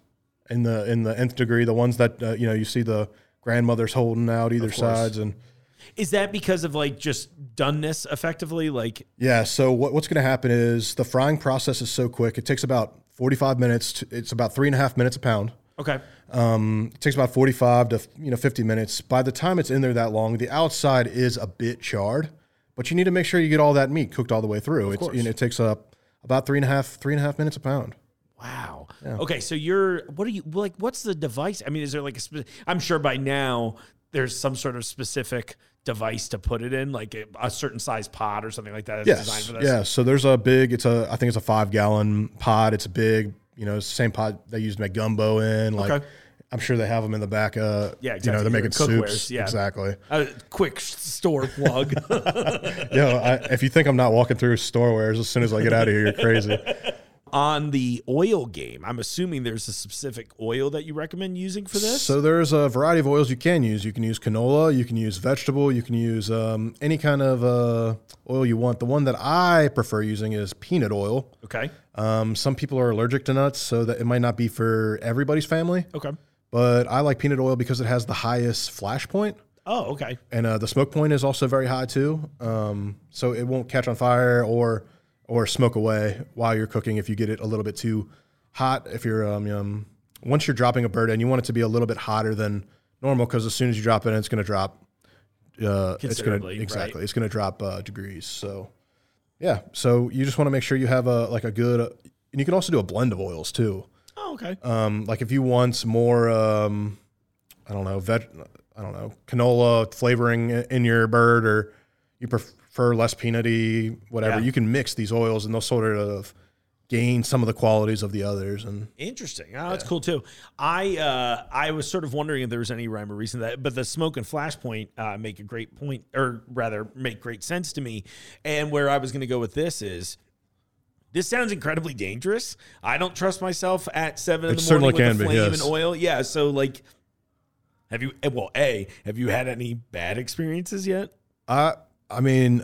E: in the in the nth degree. The ones that uh, you know you see the grandmothers holding out either sides and
A: Is that because of like just doneness effectively? Like,
E: Yeah. So what, what's going to happen is the frying process is so quick. It takes about 45 minutes. To, it's about three and a half minutes a pound.
A: okay.
E: Um, it takes about 45 to you know 50 minutes. By the time it's in there that long, the outside is a bit charred, but you need to make sure you get all that meat cooked all the way through. It's, you know, it takes up about three and a half three and a half minutes a pound.
A: Wow. Okay, so you're what are you like? What's the device? I mean, is there like a? I'm sure by now there's some sort of specific device to put it in, like a, certain size pot or something like that. That's designed
E: Yes.
A: for this.
E: Yeah. So there's a big. It's a. I think it's a five gallon pot. It's a big. You know, it's the same pot they used to make gumbo in. Like,
A: Okay.
E: I'm sure they have them in the back. Uh,
A: Yeah,
E: You know, they're making
A: Cookwares,
E: soups.
A: yeah.
E: Exactly.
A: A quick store plug. <laughs>
E: Yo, I, if you think I'm not walking through storewares as soon as I get out of here, you're crazy.
A: On the oil game, I'm assuming there's a specific oil that you recommend using for this.
E: So there's a variety of oils you can use. You can use canola, you can use vegetable, you can use um, any kind of uh, oil you want. The one that I prefer using is peanut oil.
A: okay.
E: Um, some people are allergic to nuts, so that it might not be for everybody's family.
A: Okay.
E: But I like peanut oil because it has the highest flash point,
A: Oh, okay.
E: and uh, the smoke point is also very high too. Um, so it won't catch on fire or or smoke away while you're cooking if you get it a little bit too hot. If you're um, um once you're dropping a bird in, you want it to be a little bit hotter than normal because as soon as you drop it in, it's going to drop. Uh, it's going to
A: right.
E: exactly. It's going to drop uh, degrees. So yeah. So you just want to make sure you have a like a good. and you can also do a blend of oils too.
A: Oh, okay.
E: Um, like if you want more, um, I don't know, veg, I don't know, canola flavoring in your bird, or you prefer less peanutty, whatever.
A: Yeah.
E: You can mix these oils, and they'll sort of gain some of the qualities of the others. And
A: Interesting. Oh, that's cool too. I uh, I was sort of wondering if there was any rhyme or reason that, but the smoke and flashpoint uh, make a great point, or rather, make great sense to me. And where I was going to go with this is. This sounds incredibly dangerous. I don't trust myself at seven in the morning
E: certainly
A: with
E: can
A: a
E: be,
A: flame
E: yes.
A: and oil. Yeah. So like, have you? eh, Well, a have you had any bad experiences yet?
E: I, I mean,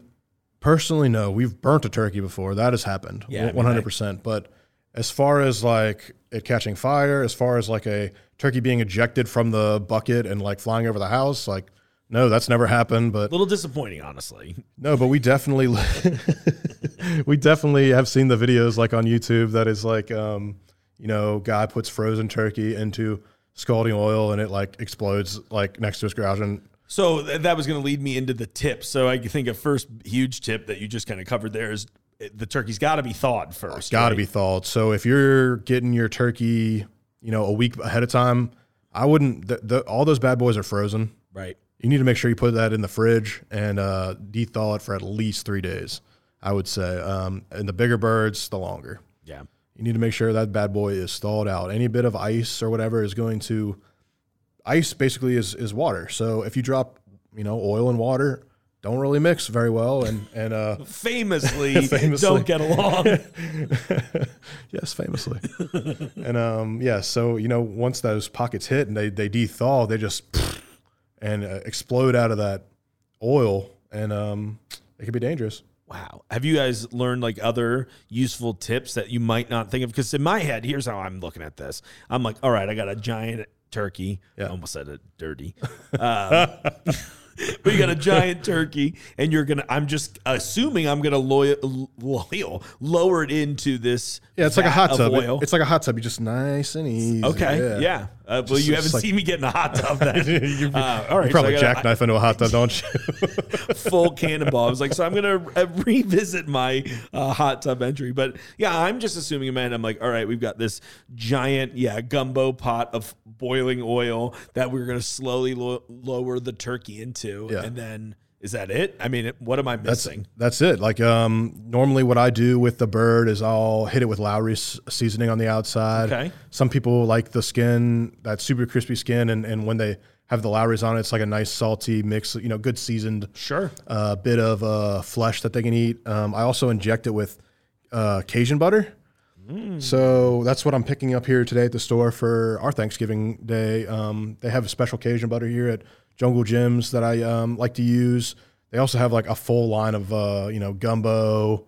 E: personally, no. We've burnt a turkey before. That has happened.
A: Yeah,
E: one hundred percent. But as far as like it catching fire, as far as like a turkey being ejected from the bucket and like flying over the house, like no, that's never happened. But
A: A little disappointing, honestly.
E: No, but we definitely <laughs> we definitely have seen the videos like on YouTube that is like um, you know, guy puts frozen turkey into scalding oil and it like explodes like next to his garage and
A: So th- that was going to lead me into the tips. So I think a first huge tip that you just kind of covered there is uh, the turkey's got to be thawed first.
E: Got to
A: right?
E: be thawed. So if you're getting your turkey, you know, a week ahead of time, I wouldn't. The, the, all those bad boys are frozen.
A: right.
E: You need to make sure you put that in the fridge and uh, de-thaw it for at least three days. I would say, um, and the bigger birds, the longer.
A: Yeah.
E: You need to make sure that bad boy is thawed out. Any bit of ice or whatever is going to ice basically is is water. So if you drop, you know, oil and water, don't really mix very well and and uh <laughs>
A: Famously, <laughs>
E: Famously.
A: don't get along. <laughs>
E: yes, famously. and um yeah, so you know, once those pockets hit and they they de-thaw, they just <sniffs> and uh, explode out of that oil and um it can be dangerous.
A: Wow. Have you guys learned like other useful tips that you might not think of? Because in my head, here's how I'm looking at this. I'm like, all right, I got a giant turkey.
E: Yeah.
A: I almost said it dirty. Um, <laughs> but you got a giant turkey, and you're gonna. I'm just assuming I'm gonna loyal, loyal lower it into this.
E: Yeah, it's like a hot tub. It- it's like a hot tub. You just nice and easy.
A: Okay, yeah. Uh, well,
E: Just-
A: you haven't
E: like-
A: seen me get in a hot tub then. <laughs>
E: you,
A: uh, all right,
E: probably
A: so
E: jackknife into a hot tub, don't you? <laughs>
A: full cannonball. I was like, so I'm gonna uh, <laughs> revisit my uh, hot tub entry, but yeah, I'm just assuming in my head, I'm like, all right, we've got this giant, yeah, gumbo pot of boiling oil that we're gonna slowly lo- lower the turkey into,
E: Yeah.
A: and then is that it? I mean, it, what am I missing?
E: that's it. Like um, normally, what I do with the bird is I'll hit it with Lawry's seasoning on the outside.
A: Okay.
E: Some people like the skin, that super crispy skin, and and when they have the Lawry's on it, it's like a nice salty mix. You know, good seasoned.
A: Sure.
E: uh, bit of uh, flesh that they can eat. Um, I also inject it with uh, Cajun butter. So that's what I'm picking up here today at the store for our Thanksgiving day. Um, they have a special Cajun butter here at Jungle Jim's that I um, like to use. They also have like a full line of uh, you know gumbo,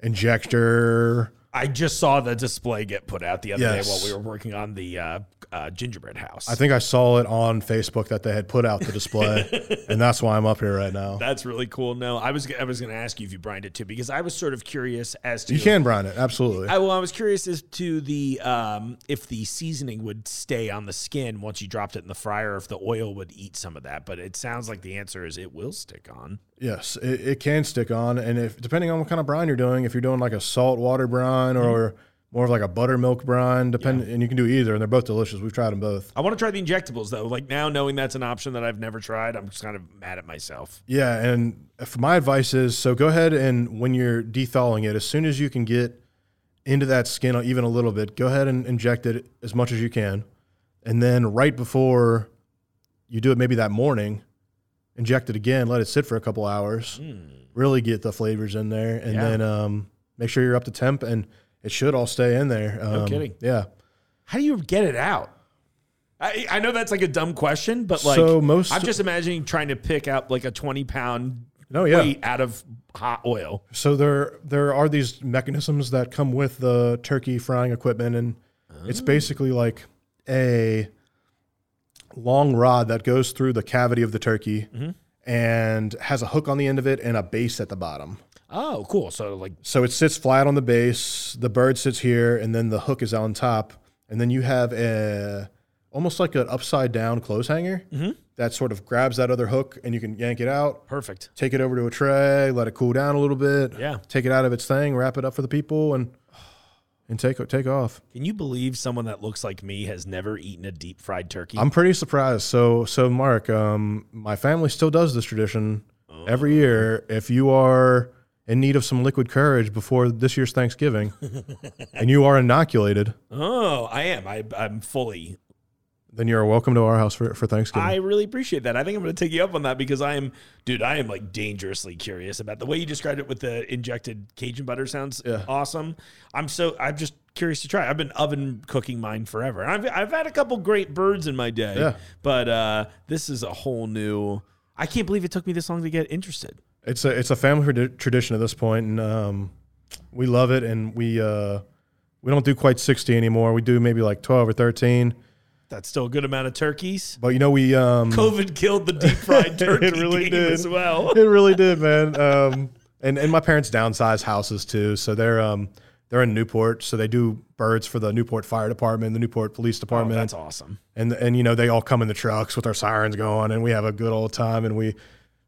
E: injector.
A: I just saw the display get put out the other
E: Yes.
A: day while we were working on the uh, uh, gingerbread house.
E: I think I saw it on Facebook that they had put out the display, <laughs> and that's why I'm up here right now.
A: That's really cool. No, I was I was going to ask you if you brined it too because I was sort of curious as to
E: You can brine it, absolutely.
A: I, well, I was curious as to the um, if the seasoning would stay on the skin once you dropped it in the fryer, if the oil would eat some of that. But it sounds like the answer is it will stick on.
E: Yes, it, it can stick on, and if depending on what kind of brine you're doing, if you're doing like a salt water brine or more of like a buttermilk brine, depend, and you can do either, and they're both delicious. We've tried them both.
A: I want to try the injectables though. Like now, knowing that's an option that I've never tried, I'm just kind of mad at myself.
E: Yeah, and if my advice is so go ahead and when you're de-thawing it, as soon as you can get into that skin even a little bit, go ahead and inject it as much as you can, and then right before you do it, maybe that morning, inject it again, let it sit for a couple hours, really get the flavors in there, and.
A: Yeah.
E: then um, make sure you're up to temp, and it should all stay in there. Um,
A: kidding.
E: Yeah.
A: How do you get it out? I, I know that's like a dumb question, but like
E: So most-
A: I'm just imagining trying to pick up like a 20 pound
E: No, yeah.
A: weight out of hot oil.
E: So there there are these mechanisms that come with the turkey frying equipment, and it's basically like a long rod that goes through the cavity of the turkey and has a hook on the end of it and a base at the bottom.
A: Oh, cool. So like
E: So it sits flat on the base. The bird sits here, and then the hook is on top, and then you have a almost like an upside down clothes hanger that sort of grabs that other hook, and you can yank it out
A: perfect.
E: take it over to a tray, let it cool down a little bit.
A: Yeah.
E: Take it out of its thing, wrap it up for the people, and and take take off.
A: Can you believe someone that looks like me has never eaten a deep fried turkey?
E: I'm pretty surprised. So so Mark, um, my family still does this tradition every year. If you are in need of some liquid courage before this year's Thanksgiving, <laughs> and you are inoculated,
A: oh, I am. I, I'm fully.
E: then you are welcome to our house for, for Thanksgiving.
A: I really appreciate that. I think I'm going to take you up on that because I am, dude. I am like dangerously curious about the way you described it with the injected Cajun butter. Sounds
E: Yeah.
A: awesome. I'm so. I'm just curious to try. I've been oven cooking mine forever. And I've I've had a couple great birds in my day.
E: Yeah.
A: But uh, this is a whole new. I can't believe it took me this long to get interested.
E: It's a it's a family tradition at this point, and um, we love it. And we uh, we don't do quite sixty anymore. We do maybe like twelve or thirteen.
A: That's still a good amount of turkeys.
E: But you know we um,
A: COVID killed the deep fried <laughs> turkey
E: it
A: really
E: did.
A: as well. <laughs>
E: it really did, man. Um, and and my parents downsize houses too, so they're um they're in Newport, so they do birds for the Newport Fire Department, the Newport Police
A: Oh,
E: Department,
A: that's awesome.
E: and and you know they all come in the trucks with our sirens going, and we have a good old time, and we.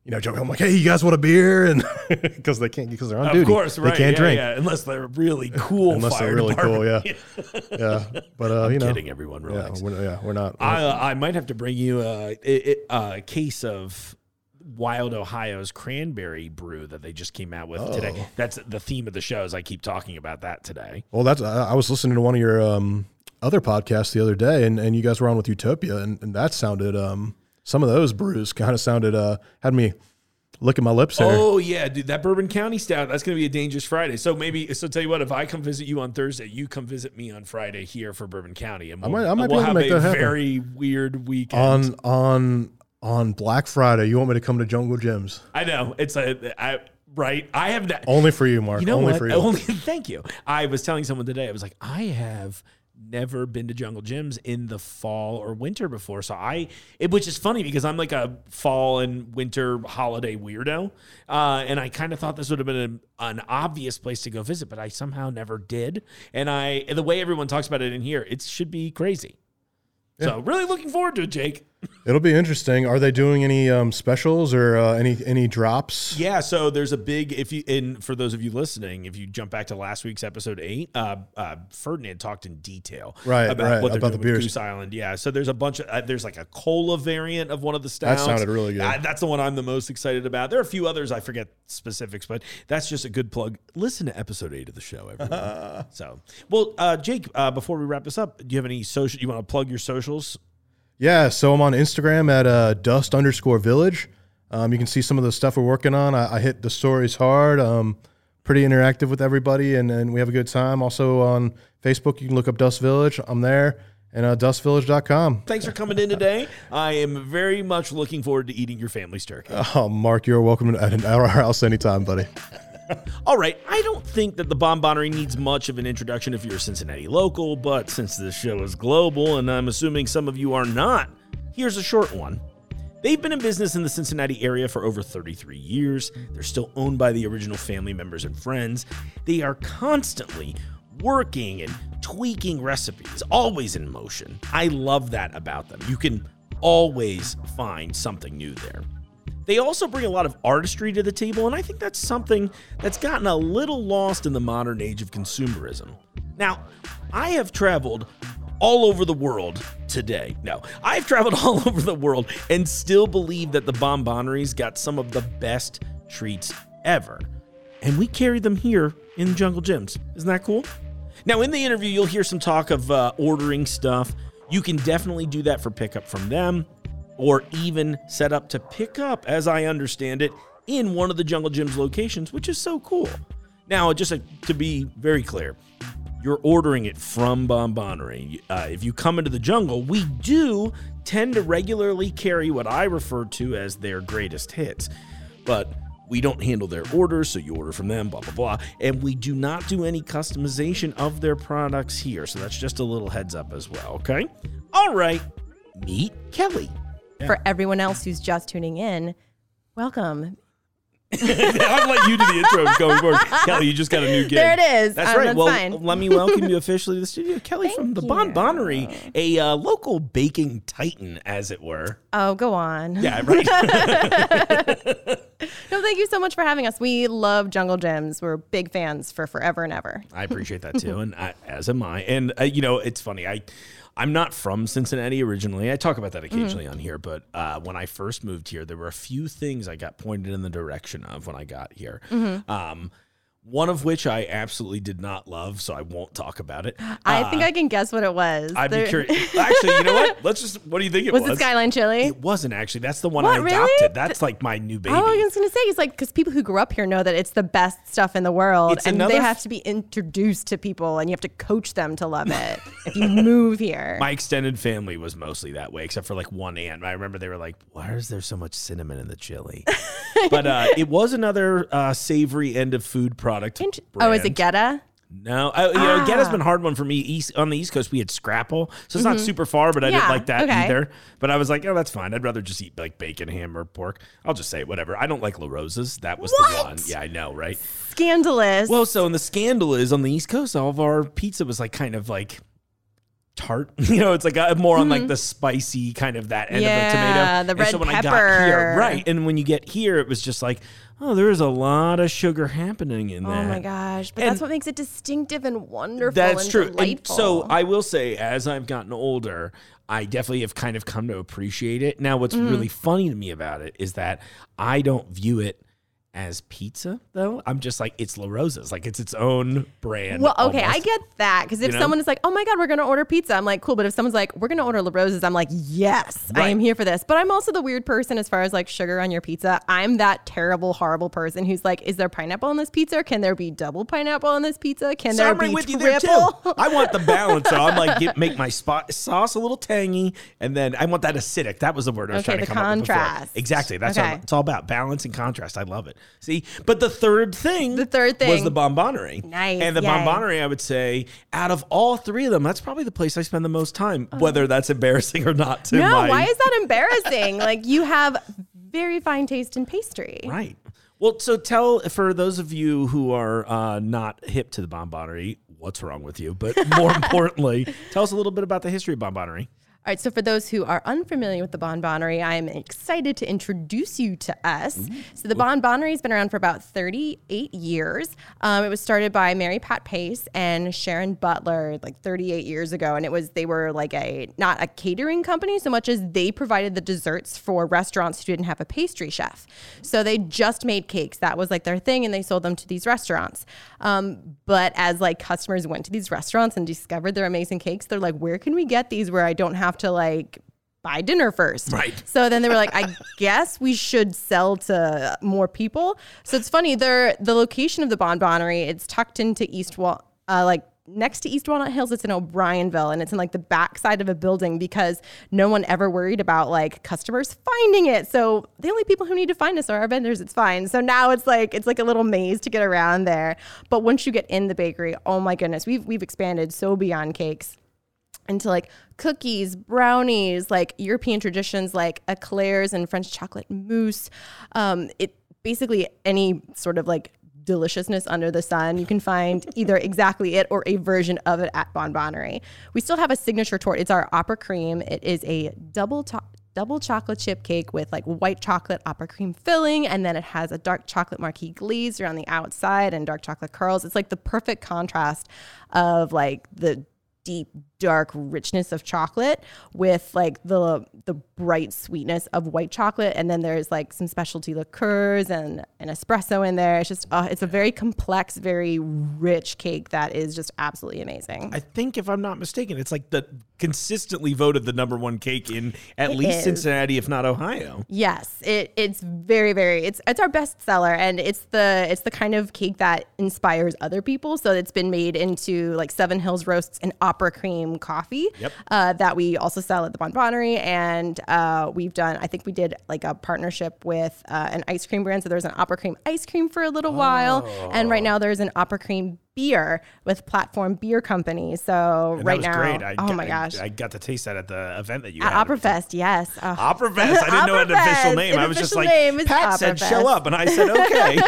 E: You know, joke. I'm like, hey, you guys want a beer? <laughs> And because they can't, because they're on
A: Of
E: duty,
A: course, right?
E: They can't
A: yeah,
E: drink
A: yeah, unless they're really <laughs> cool.
E: unless they're really cool. Yeah, <laughs> yeah. But uh, you know,
A: Kidding, everyone.
E: yeah,
A: Relax.
E: we're, yeah, we're not.
A: I, uh, I might have to bring you a, a, a case of Wild Ohio's cranberry brew that they just came out with
E: Oh.
A: today. That's the theme of the show. As I keep talking about that today.
E: Well, that's I I was listening to one of your um, other podcasts the other day, and, and you guys were on with Utopia, and, and that sounded um, some of those brews kind of sounded uh, had me licking my lips there.
A: Oh yeah, dude, that Bourbon County stout. That's gonna be a dangerous Friday. So maybe so. Tell you what, if I come visit you on Thursday, you come visit me on Friday here for Bourbon County, and we'll,
E: might- I might be
A: we'll have
E: make
A: a
E: that happen.
A: very weird weekend.
E: on on on Black Friday, you want me to come to Jungle Jim's?
A: I know it's a I, right. I have that.
E: Only for you, Mark.
A: You know
E: Only
A: what?
E: for you.
A: Only <laughs> thank you. I was telling someone today. I was like, I have never been to Jungle Jim's in the fall or winter before. So I, it, which is funny because I'm like a fall and winter holiday weirdo, uh, and I kind of thought this would have been a, an obvious place to go visit, but I somehow never did. And I, the way everyone talks about it in here, it should be crazy. So really looking forward to it, Jake.
E: It'll be interesting. Are they doing any um, specials or uh, any any drops?
A: Yeah, so there's a big if you and for those of you listening, if you jump back to last week's episode eight, uh, uh, Ferdinand talked in detail
E: Right,
A: about
E: right,
A: what they're
E: about the
A: doing
E: beers.
A: Goose Island. Yeah, so there's a bunch of uh, there's like a cola variant of one of the stouts.
E: That sounded really good.
A: Uh, that's the one I'm the most excited about. There are a few others I forget specifics, but that's just a good plug. Listen to episode eight of the show, everyone. <laughs> so, well, uh, Jake, uh, before we wrap this up, do you have any social? You want to plug your socials?
E: Yeah, so I'm on Instagram at uh, dust underscore village. Um, you can see some of the stuff we're working on. I, I hit the stories hard. Um, pretty interactive with everybody, and, and we have a good time. Also on Facebook, you can look up Dust Village. I'm there, and uh, dustvillage.com.
A: Thanks for coming in today. I am very much looking forward to eating your family's turkey.
E: Oh, Mark, you're welcome at our house anytime, buddy.
A: All right, I don't think that the Bonbonerie needs much of an introduction if you're a Cincinnati local, but since this show is global and I'm assuming some of you are not, here's a short one. They've been in business in the Cincinnati area for over 33 years. They're still owned by the original family members and friends. They are constantly working and tweaking recipes, always in motion. I love that about them. You can always find something new there. They also bring a lot of artistry to the table, and I think that's something that's gotten a little lost in the modern age of consumerism. Now, I have traveled all over the world today. No, I've traveled <laughs> all over the world and still believe that the Bonbonerie's got some of the best treats ever. And we carry them here in Jungle Jim's. Isn't that cool? Now, in the interview, you'll hear some talk of uh, ordering stuff. You can definitely do that for pickup from them or even set up to pick up, as I understand it, in one of the Jungle Jim's locations, which is so cool. Now, just uh, to be very clear, you're ordering it from Bonbonerie. Uh, if you come into the jungle, we do tend to regularly carry what I refer to as their greatest hits. But we don't handle their orders, so you order from them, blah, blah, blah. And we do not do any customization of their products here. So that's just a little heads up as well, okay? All right, meet Kelly.
F: For everyone else who's just tuning in, welcome. <laughs>
A: I'll let you do the intro going forward. <laughs> Kelly, you just got a new gig.
F: There it is.
A: That's
F: Um,
A: right.
F: that's
A: well,
F: fine.
A: let me welcome you <laughs> officially to the studio. Kelly from the
F: you.
A: Bonbonerie, a uh, local baking titan, as it were.
F: Oh, go on.
A: Yeah, right.
F: No, thank you so much for having us. We love Jungle Jim's. We're big fans for forever and ever.
A: I appreciate that too, and I, as am I. And uh, you know, it's funny. I I'm not from Cincinnati originally. I talk about that occasionally on here, but uh, when I first moved here, there were a few things I got pointed in the direction of when I got here. Um, one of which I absolutely did not love, so I won't talk about it.
F: I think I can guess what it was.
A: I'd be curious. Actually, you know what? <laughs> Let's just. What do you think it was?
F: Was it Skyline Chili?
A: It wasn't actually. That's the one
F: What,
A: I
F: really?
A: adopted. That's like my new baby.
F: Oh, I was gonna say it's like because people who grew up here know that it's the best stuff in the world,
A: It's
F: and they
A: f-
F: have to be introduced to people, and you have to coach them to love it <laughs> if you move here.
A: my extended family was mostly that way, except for like one aunt. I remember they were like, "Why is there so much cinnamon in the chili?" <laughs> but uh, it was another uh, savory end of food product.
F: Int- oh, is it. Goetta?
A: No, I, you know, Goetta's been a hard one for me. East on the East Coast, we had Scrapple, so it's not super far, but I didn't
F: Mm-hmm.
A: Like that
F: okay.
A: either. But I was like, oh, that's fine. I'd rather just eat like bacon, ham, or pork. I'll just say whatever. I don't like La Rosa's. That was the one. Yeah, I know, right?
F: Scandalous.
A: Well, so and the scandal is on the East Coast, all of our pizza was like kind of like tart. <laughs> You know, it's like uh more on like the spicy kind of that end
F: Mm-hmm. Yeah,
A: of the
F: the
A: tomato.
F: red
A: I got here,
F: pepper.
A: right, and when you get here, it was just like, oh, there's a lot of sugar happening in
F: there.
A: oh
F: my gosh. But
A: And-
F: that's what makes it distinctive and wonderful.
A: That's
F: and
A: true. And so I will say, as I've gotten older, I definitely have kind of come to appreciate it. Now, what's
F: Mm-hmm.
A: really funny to me about it is that I don't view it as pizza, though. I'm just like it's La Rosa's, like it's its own brand.
F: Well, okay, I get that because if
A: You know?
F: someone is like, "Oh my God, we're going to order pizza," I'm like, "Cool," but if someone's like, "We're going to order La Rosa's," I'm like, "Yes, I am here for this." But I'm also the weird person as far as like sugar on your pizza. I'm that terrible, horrible person who's like, "Is there pineapple on this pizza? Can there be double pineapple on this pizza? Can
A: So
F: there
A: I'm
F: be
A: right with you there too. I want the balance. So I'm like, get, make my spot sauce a little tangy, and then I want that acidic. That was the word I was
F: Okay,
A: trying to
F: the
A: come up with before.
F: contrast.
A: Exactly. That's
F: Okay.
A: what it's all about. Balance and contrast. I love it. See, but the third thing,
F: The third thing was
A: the Bonbonerie.
F: Nice,
A: And the
F: yay.
A: I would say, out of all three of them, that's probably the place I spend the most time. Whether that's embarrassing or not. To
F: Oh. no,
A: my,
F: why is that embarrassing? <laughs> like you have very fine taste in pastry.
A: Right. Well, so tell for those of you who are uh, not hip to the Bonbonerie, what's wrong with you? But more <laughs> importantly, tell us a little bit about the history of Bonbonerie.
F: All right, so for those who are unfamiliar with the Bonbonerie, I'm excited to introduce you to us. So the Bonbonerie has been around for about 38 years. Um, it was started by Mary Pat Pace and Sharon Butler like 38 years ago, and it was they were like a not a catering company so much as they provided the desserts for restaurants who didn't have a pastry chef. So they just made cakes. That was like their thing, and they sold them to these restaurants. Um, but as like customers went to these restaurants and discovered their amazing cakes, they're like, where can we get these where I don't have to like buy dinner first?
A: Right.
F: So then they were like, I guess we should sell to more people. So it's funny, they're the location of the Bonbonerie, it's tucked into East Wall, uh, like next to East Walnut Hills, it's in O'Bryonville and it's in like the backside of a building because no one ever worried about like customers finding it. So the only people who need to find us are our vendors. It's fine. So now it's like it's like a little maze to get around there. But once you get in the bakery, oh my goodness, we've we've expanded so beyond cakes into like cookies, brownies, like European traditions like eclairs and French chocolate mousse. Um, it basically any sort of like deliciousness under the sun. You can find <laughs> either exactly it or a version of it at Bonbonerie. We still have a signature torte. It's our opera cream. It is a double double chocolate chip cake with like white chocolate opera cream filling and then it has a dark chocolate marquee glaze around the outside and dark chocolate curls. It's like the perfect contrast of like the deep dark richness of chocolate with like the the bright sweetness of white chocolate. And then there's like some specialty liqueurs and an espresso in there. It's just uh, it's a very complex very rich cake that is just absolutely amazing.
A: I think, if I'm not mistaken, it's like the consistently voted the number one cake in at
F: It
A: least
F: is.
A: Cincinnati, if not Ohio.
F: Yes, it, it's very very it's it's our best seller and it's the it's the kind of cake that inspires other people. So it's been made into like Seven Hills roasts and opera cream coffee
A: Yep.
F: uh, that we also sell at the Bonbonerie and uh, we've done I think we did like a partnership with uh, an ice cream brand. So there's an opera cream ice cream for a little while and right now there's an opera cream beer with Platform Beer Company. So
A: And
F: right
A: that was
F: now,
A: great. I
F: oh
A: got,
F: my gosh.
A: I, I got to taste that at the event that you
F: at
A: had.
F: Opera Fest, yes. <laughs> Oh.
A: Opera Fest. I didn't know it had an official name.
F: Fest.
A: I was just like, Pat said,
F: Opera
A: show up. And I said, okay.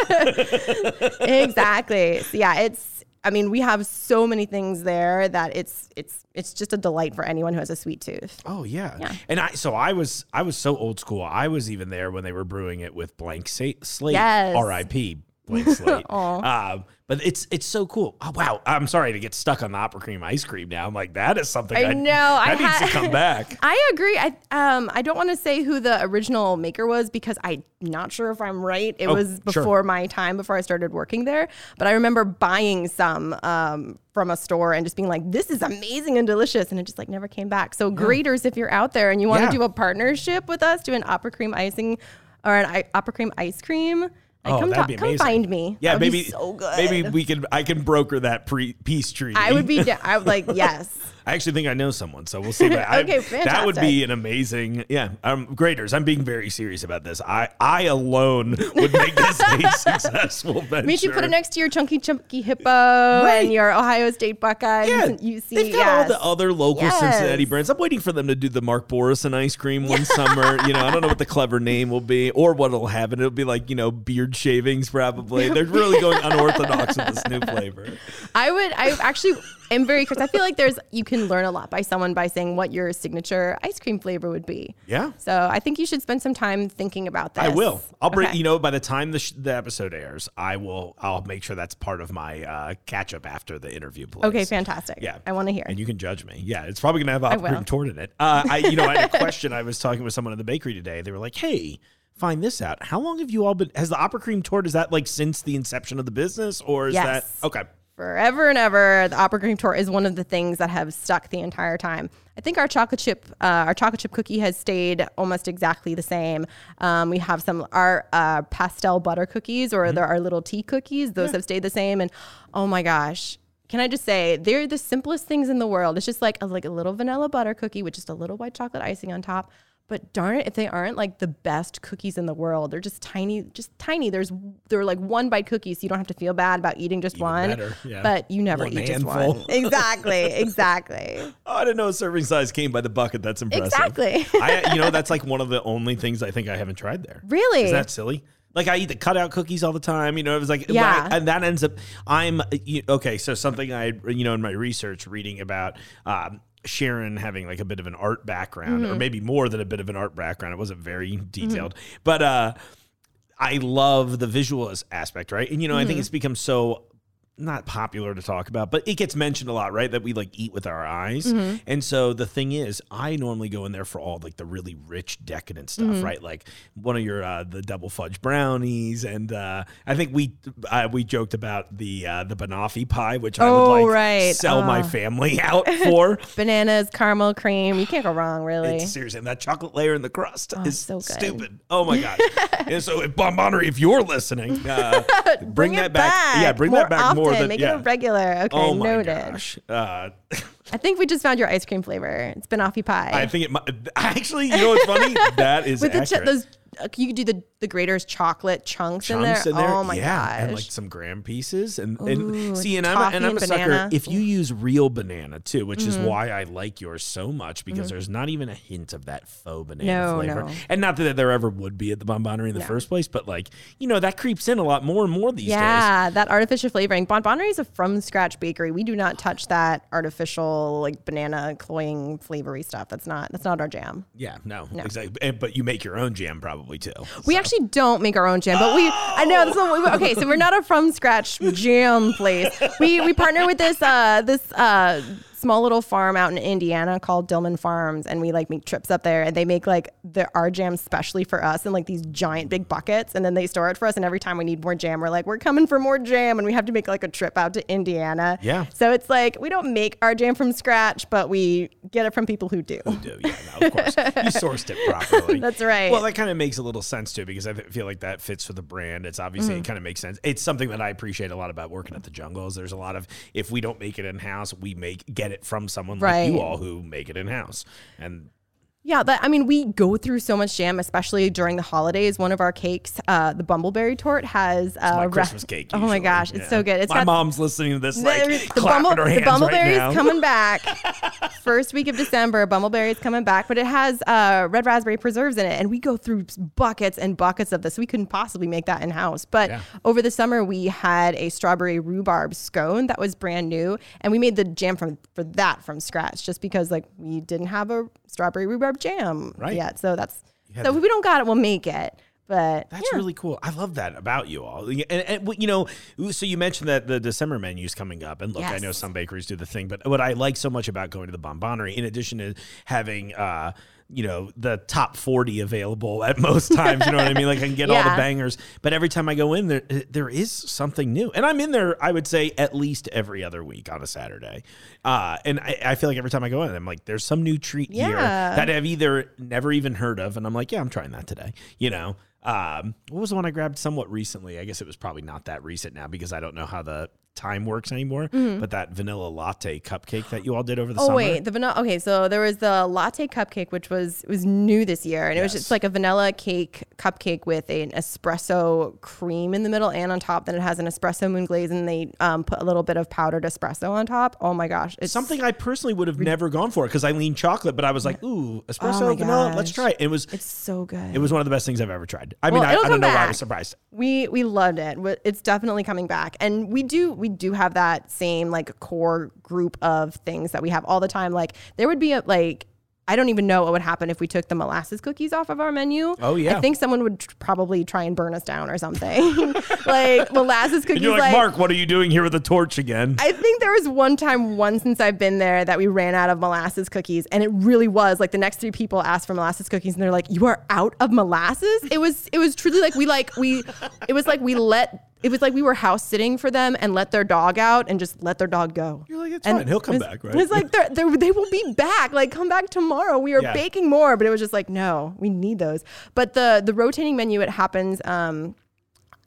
A: <laughs> <laughs>
F: exactly. So yeah, it's. I mean, we have so many things there that it's it's it's just a delight for anyone who has a sweet tooth.
A: Oh yeah.
F: Yeah.
A: And I so I was I was so old school. I was even there when they were brewing it with blank slate.
F: Yes.
A: R.I.P. Blank slate. <laughs> um, but it's it's so cool. Oh wow. I'm sorry to get stuck on the opera cream ice cream now. I'm like that is something
F: I
A: I,
F: know, I
A: needs
F: ha-
A: to come <laughs> back.
F: I agree. I um I don't want to say who the original maker was because I'm not sure if I'm right. It
A: Oh,
F: was
A: sure.
F: before my time, before I started working there. But I remember buying some um from a store and just being like, "This is amazing and delicious," and it just like never came back. So Graeter's, if you're out there and you want to
A: Yeah.
F: do a partnership with us, do an opera cream icing or an I- opera cream ice cream. Like,
A: Oh,
F: come,
A: that'd be
F: come
A: amazing.
F: find me.
A: Yeah,
F: That would be
A: maybe
F: so good.
A: Maybe we can. I can broker that pre- peace treaty.
F: I would be. I would like <laughs> yes.
A: I actually think I know someone, so we'll see. But <laughs> I-
F: Okay,
A: That would be an amazing. Yeah, um, Graeter's. I'm being very serious about this. I I alone would make this a <laughs> successful venture.
F: Me you Put it next to your chunky chunky hippo and your Ohio State Buckeyes.
A: Yeah,
F: and UC.
A: they've got
F: yes.
A: all the other local
F: Yes.
A: Cincinnati brands. I'm waiting for them to do the Mark Borison ice cream one summer. You know, I don't know what the clever name will be or what it'll happen. It'll be like, you know, beard shavings probably. They're really going unorthodox with this new flavor.
F: I would. I actually am very curious. I feel like there's you can learn a lot by someone by saying what your signature ice cream flavor would be.
A: Yeah.
F: So I think you should spend some time thinking about that.
A: I will. I'll bring.
F: Okay.
A: You know, by the time the, sh- the episode airs, I will. I'll make sure that's part of my uh, catch up after the interview. Plays.
F: Okay, fantastic.
A: Yeah,
F: I want to hear.
A: And you can judge me. Yeah, it's probably gonna have ice cream torte in it. Uh, I, you know, I had a <laughs> question. I was talking with someone in the bakery today. They were like, "Hey." Find this out. How long have you all been? Has the opera cream torte? Is that like since the inception of the business, or is
F: Yes.
A: that okay?
F: Forever and ever. The opera cream torte is one of the things that have stuck the entire time. I think our chocolate chip, uh, our chocolate chip cookie has stayed almost exactly the same. Um, we have some our uh, pastel butter cookies or there are little tea cookies. Those have stayed the same. And oh my gosh. Can I just say they're the simplest things in the world? It's just like a, like a little vanilla butter cookie with just a little white chocolate icing on top. But darn it, if they aren't like the best cookies in the world, they're just tiny, just tiny. There's they're like one bite cookies, so you don't have to feel bad about eating just one.
A: better, yeah.
F: But you never
A: One
F: eat just one. Exactly, <laughs> exactly.
A: Oh, I didn't know a serving size came by the bucket. That's impressive.
F: Exactly.
A: I, you know, that's like one of the only things I think I haven't tried there.
F: Really?
A: Is that silly? Like I eat the cutout cookies all the time. You know, it was like,
F: Yeah.
A: and that ends up. I'm okay. So something I, you know, in my research, reading about. Um, Sharon having like a bit of an art background,
F: Mm-hmm.
A: or maybe more than a bit of an art background. It wasn't very detailed, but uh, I love the visual aspect, right? And you know, I think
F: Mm-hmm.
A: it's become so not popular to talk about, but it gets mentioned a lot, right? That we like eat with our eyes.
F: Mm-hmm.
A: And so the thing is, I normally go in there for all like the really rich, decadent stuff,
F: Mm-hmm.
A: right? Like one of your uh, the double fudge brownies, and uh, I think we uh, we joked about the uh, the banoffee pie, which I
F: Oh,
A: would like
F: right.
A: sell my
F: Oh.
A: family <laughs> out for.
F: Bananas, caramel cream. You can't go wrong, really.
A: It's seriously, and that chocolate layer in the crust is
F: so good.
A: stupid. Oh my gosh! <laughs> and so, if Bonbonerie, if you're listening, uh, <laughs> bring,
F: Bring
A: that
F: it
A: back. Yeah, bring
F: more
A: that back
F: often.
A: More than
F: Make
A: yeah.
F: it a regular. Okay,
A: oh my
F: noted.
A: gosh! Uh, <laughs>
F: I think we just found your ice cream flavor. It's It's banoffee pie.
A: I think it might. Actually, you know what's funny? That is
F: With the ch- those, you could do the the Graeter's chocolate chunks, in, there.
A: in there.
F: Oh my
A: yeah,
F: gosh!
A: and like some graham pieces, and and
F: Ooh,
A: see, and I'm a, and I'm a sucker. If you use real banana too, which
F: Mm-hmm.
A: is why I like yours so much because there's not even a hint of that faux banana
F: No,
A: flavor,
F: no.
A: and not that there ever would be at the Bonbonerie in the first place, but like you know that creeps in a lot more and more these days.
F: Yeah, that artificial flavoring. Bonbonerie is a from scratch bakery. We do not touch that artificial like banana cloying flavory stuff. That's not that's not our jam.
A: Yeah, no, exactly. And- But you make your own jam probably too.
F: We actually don't make our own jam, but we I know this one, okay, so we're not a from scratch jam place. We we partner with this uh this uh small little farm out in Indiana called Dillman Farms and we like make trips up there and they make like the our jam specially for us in like these giant big buckets and then they store it for us and every time we need more jam we're like we're coming for more jam and we have to make like a trip out to Indiana.
A: Yeah.
F: So it's like we don't make our jam from scratch, but we get it from people who do.
A: do. Yeah, no, of course. You <laughs> sourced it properly.
F: That's right.
A: Well, that kind of makes a little sense too, because I feel like that fits with the brand. It's obviously
F: Mm-hmm.
A: it kind of makes sense. It's something that I appreciate a lot about working at the jungles. There's a lot of if we don't make it in house, we make get it from someone like you all who make it in house. And
F: Yeah, that I mean, we go through so much jam, especially during the holidays. One of our cakes, uh, the bumbleberry torte, has uh,
A: my Christmas cake.
F: Oh my gosh, it's
A: Yeah.
F: so good. It's
A: my
F: got
A: mom's listening to this, like
F: the, the,
A: clapping
F: bumble,
A: her hands
F: the
A: right
F: coming back. <laughs> First week of December, bumbleberries coming back, but it has uh, red raspberry preserves in it, and we go through buckets and buckets of this. We couldn't possibly make that in house, but
A: Yeah.
F: over the summer we had a strawberry rhubarb scone that was brand new, and we made the jam from for that from scratch, just because like we didn't have a strawberry rhubarb jam
A: Right.
F: yet. So that's so if we don't got it, we'll make it. But
A: That's
F: yeah.
A: really cool. I love that about you all. And, and you know, so you mentioned that the December menu's coming up, and look, I know some bakeries do the thing, but what I like so much about going to the Bonbonerie, in addition to having uh, you know the top 40 available at most <laughs> times you know what i mean? Like i can get all the bangers. But every time i go in there there is something new. And i'm in there i would say at least every other week on a saturday. Uh, and I, I feel like every time i go in i'm like there's some new treat here that i've either never even heard of. And i'm like yeah i'm trying that today you know? Um, what was the one i grabbed somewhat recently? I guess it was probably not that recent now because i don't know how the time works anymore but that vanilla latte cupcake that you all did over the
F: Mm-hmm. Oh
A: summer
F: wait, the vanilla. Okay, so there was the latte cupcake, which was was new this year, and it was just like a vanilla cake cupcake with an espresso cream in the middle and on top. Then it has an espresso moon glaze, and they um, put a little bit of powdered espresso on top. Oh my gosh, it's
A: something I personally would have never gone for because I lean chocolate, but I was like, ooh, espresso,
F: Oh
A: vanilla, let's try it. It was
F: It's so good.
A: it was one of the best things I've ever tried. I mean, I, I don't know why I was surprised.
F: we we loved it. It's definitely coming back, and we do we do have that same like core group of things that we have all the time. Like there would be a like. I don't even know what would happen if we took the molasses cookies off of our menu.
A: Oh, yeah.
F: I think someone would tr- probably try and burn us down or something. <laughs> like molasses cookies.
A: And you're like,
F: like
A: Mark, what are you doing here with a torch again?
F: I think there was one time, one since I've been there, that we ran out of molasses cookies, and it really was like the next three people asked for molasses cookies, and they're like, "You are out of molasses." It was, it was truly like we like we, it was like we let. It was like we were house sitting for them and let their dog out and just let their dog go.
A: You're like, it's
F: And
A: fine. He'll come
F: was-
A: back, right?
F: It was like they're, they're, they will be back. Like come back tomorrow. We are
A: Yeah.
F: baking more, but it was just like no, we need those. But the the rotating menu it happens. Um,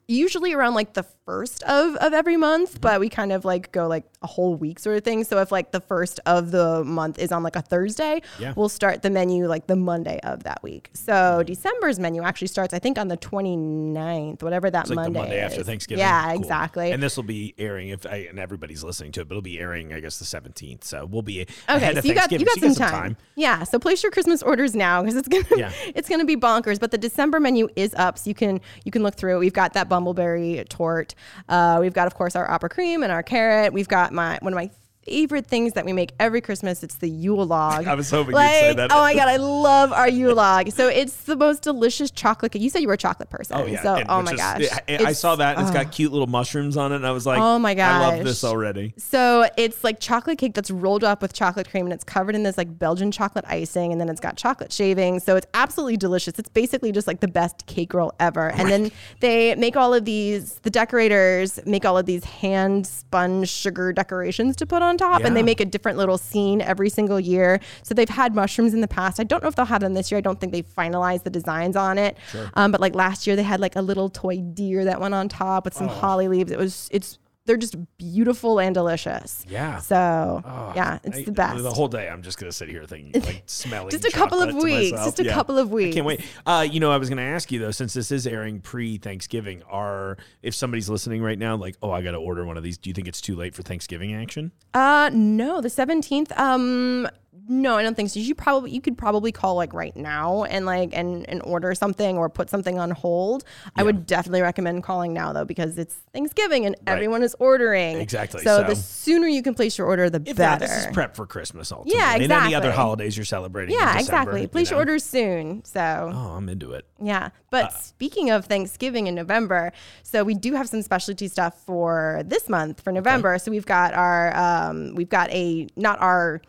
F: usually around like the first of, of every month, but we kind of like go like a whole week sort of thing. So if like the first of the month is on like a Thursday,
A: Yeah.
F: we'll start the menu like the Monday of that week. So December's menu actually starts, I think, on the 29th, whatever that
A: like
F: Monday
A: Monday after. Thanksgiving.
F: Yeah,
A: Cool.
F: exactly.
A: And this will be airing if I, and everybody's listening to it, but it'll be airing, I guess, the 17th. So we'll be
F: Okay,
A: ahead of
F: so you got you got
A: so
F: some time. Yeah, so place your Christmas orders now because it's gonna
A: Yeah. <laughs>
F: it's gonna be bonkers. But the December menu is up, so you can you can look through. it. We've got that bumbleberry torte. Uh, we've got of course our opera cream and our carrot. We've got my one of my favorite things that we make every Christmas. It's the Yule log. <laughs>
A: I was hoping you'd say that.
F: Oh my god, I love our Yule log. So it's the most delicious chocolate. cake. You said you were a chocolate person.
A: Oh yeah.
F: So
A: and
F: oh my
A: is-
F: gosh.
A: I, I saw that. And it's got oh. cute little mushrooms on it, and I was like,
F: Oh my
A: I love this already.
F: So it's like chocolate cake that's rolled up with chocolate cream and it's covered in this like Belgian chocolate icing and then it's got chocolate shavings. So it's absolutely delicious. It's basically just like the best cake roll ever. And then they make all of these, the decorators make all of these hand spun sugar decorations to put on top and they make a different little scene every single year. So they've had mushrooms in the past. I don't know if they'll have them this year. I don't think they finalized the designs on it. Um, but like last year they had like a little toy deer that went on top with some holly leaves. It was, it's, they're just beautiful and delicious.
A: Yeah.
F: So yeah, it's
A: I-
F: the best.
A: The whole day, I'm just gonna sit here thinking, like <laughs> smelling.
F: Just a couple of weeks, just a couple of weeks.
A: I can't wait. Uh, you know, I was gonna ask you though, since this is airing pre-Thanksgiving, are if somebody's listening right now, like, oh, I got to order one of these. Do you think it's too late for Thanksgiving action?
F: uh no, the seventeenth. Um no, I don't think so. You probably you could probably call like right now and like and and order something or put something on hold. I would definitely recommend calling now though because it's Thanksgiving and everyone is ordering.
A: Exactly,
F: So,
A: so-
F: the sooner you can place your order, the
A: If
F: better.
A: not, this is prep for Christmas. Ultimately.
F: Yeah,
A: And any other holidays you're celebrating. in
F: yeah,
A: December,
F: exactly.
A: you
F: Place your
A: know?
F: orders soon. So
A: Oh, I'm into it.
F: Yeah. But speaking of Thanksgiving in November, so we do have some specialty stuff for this month for November. So we've got our um we've got a not our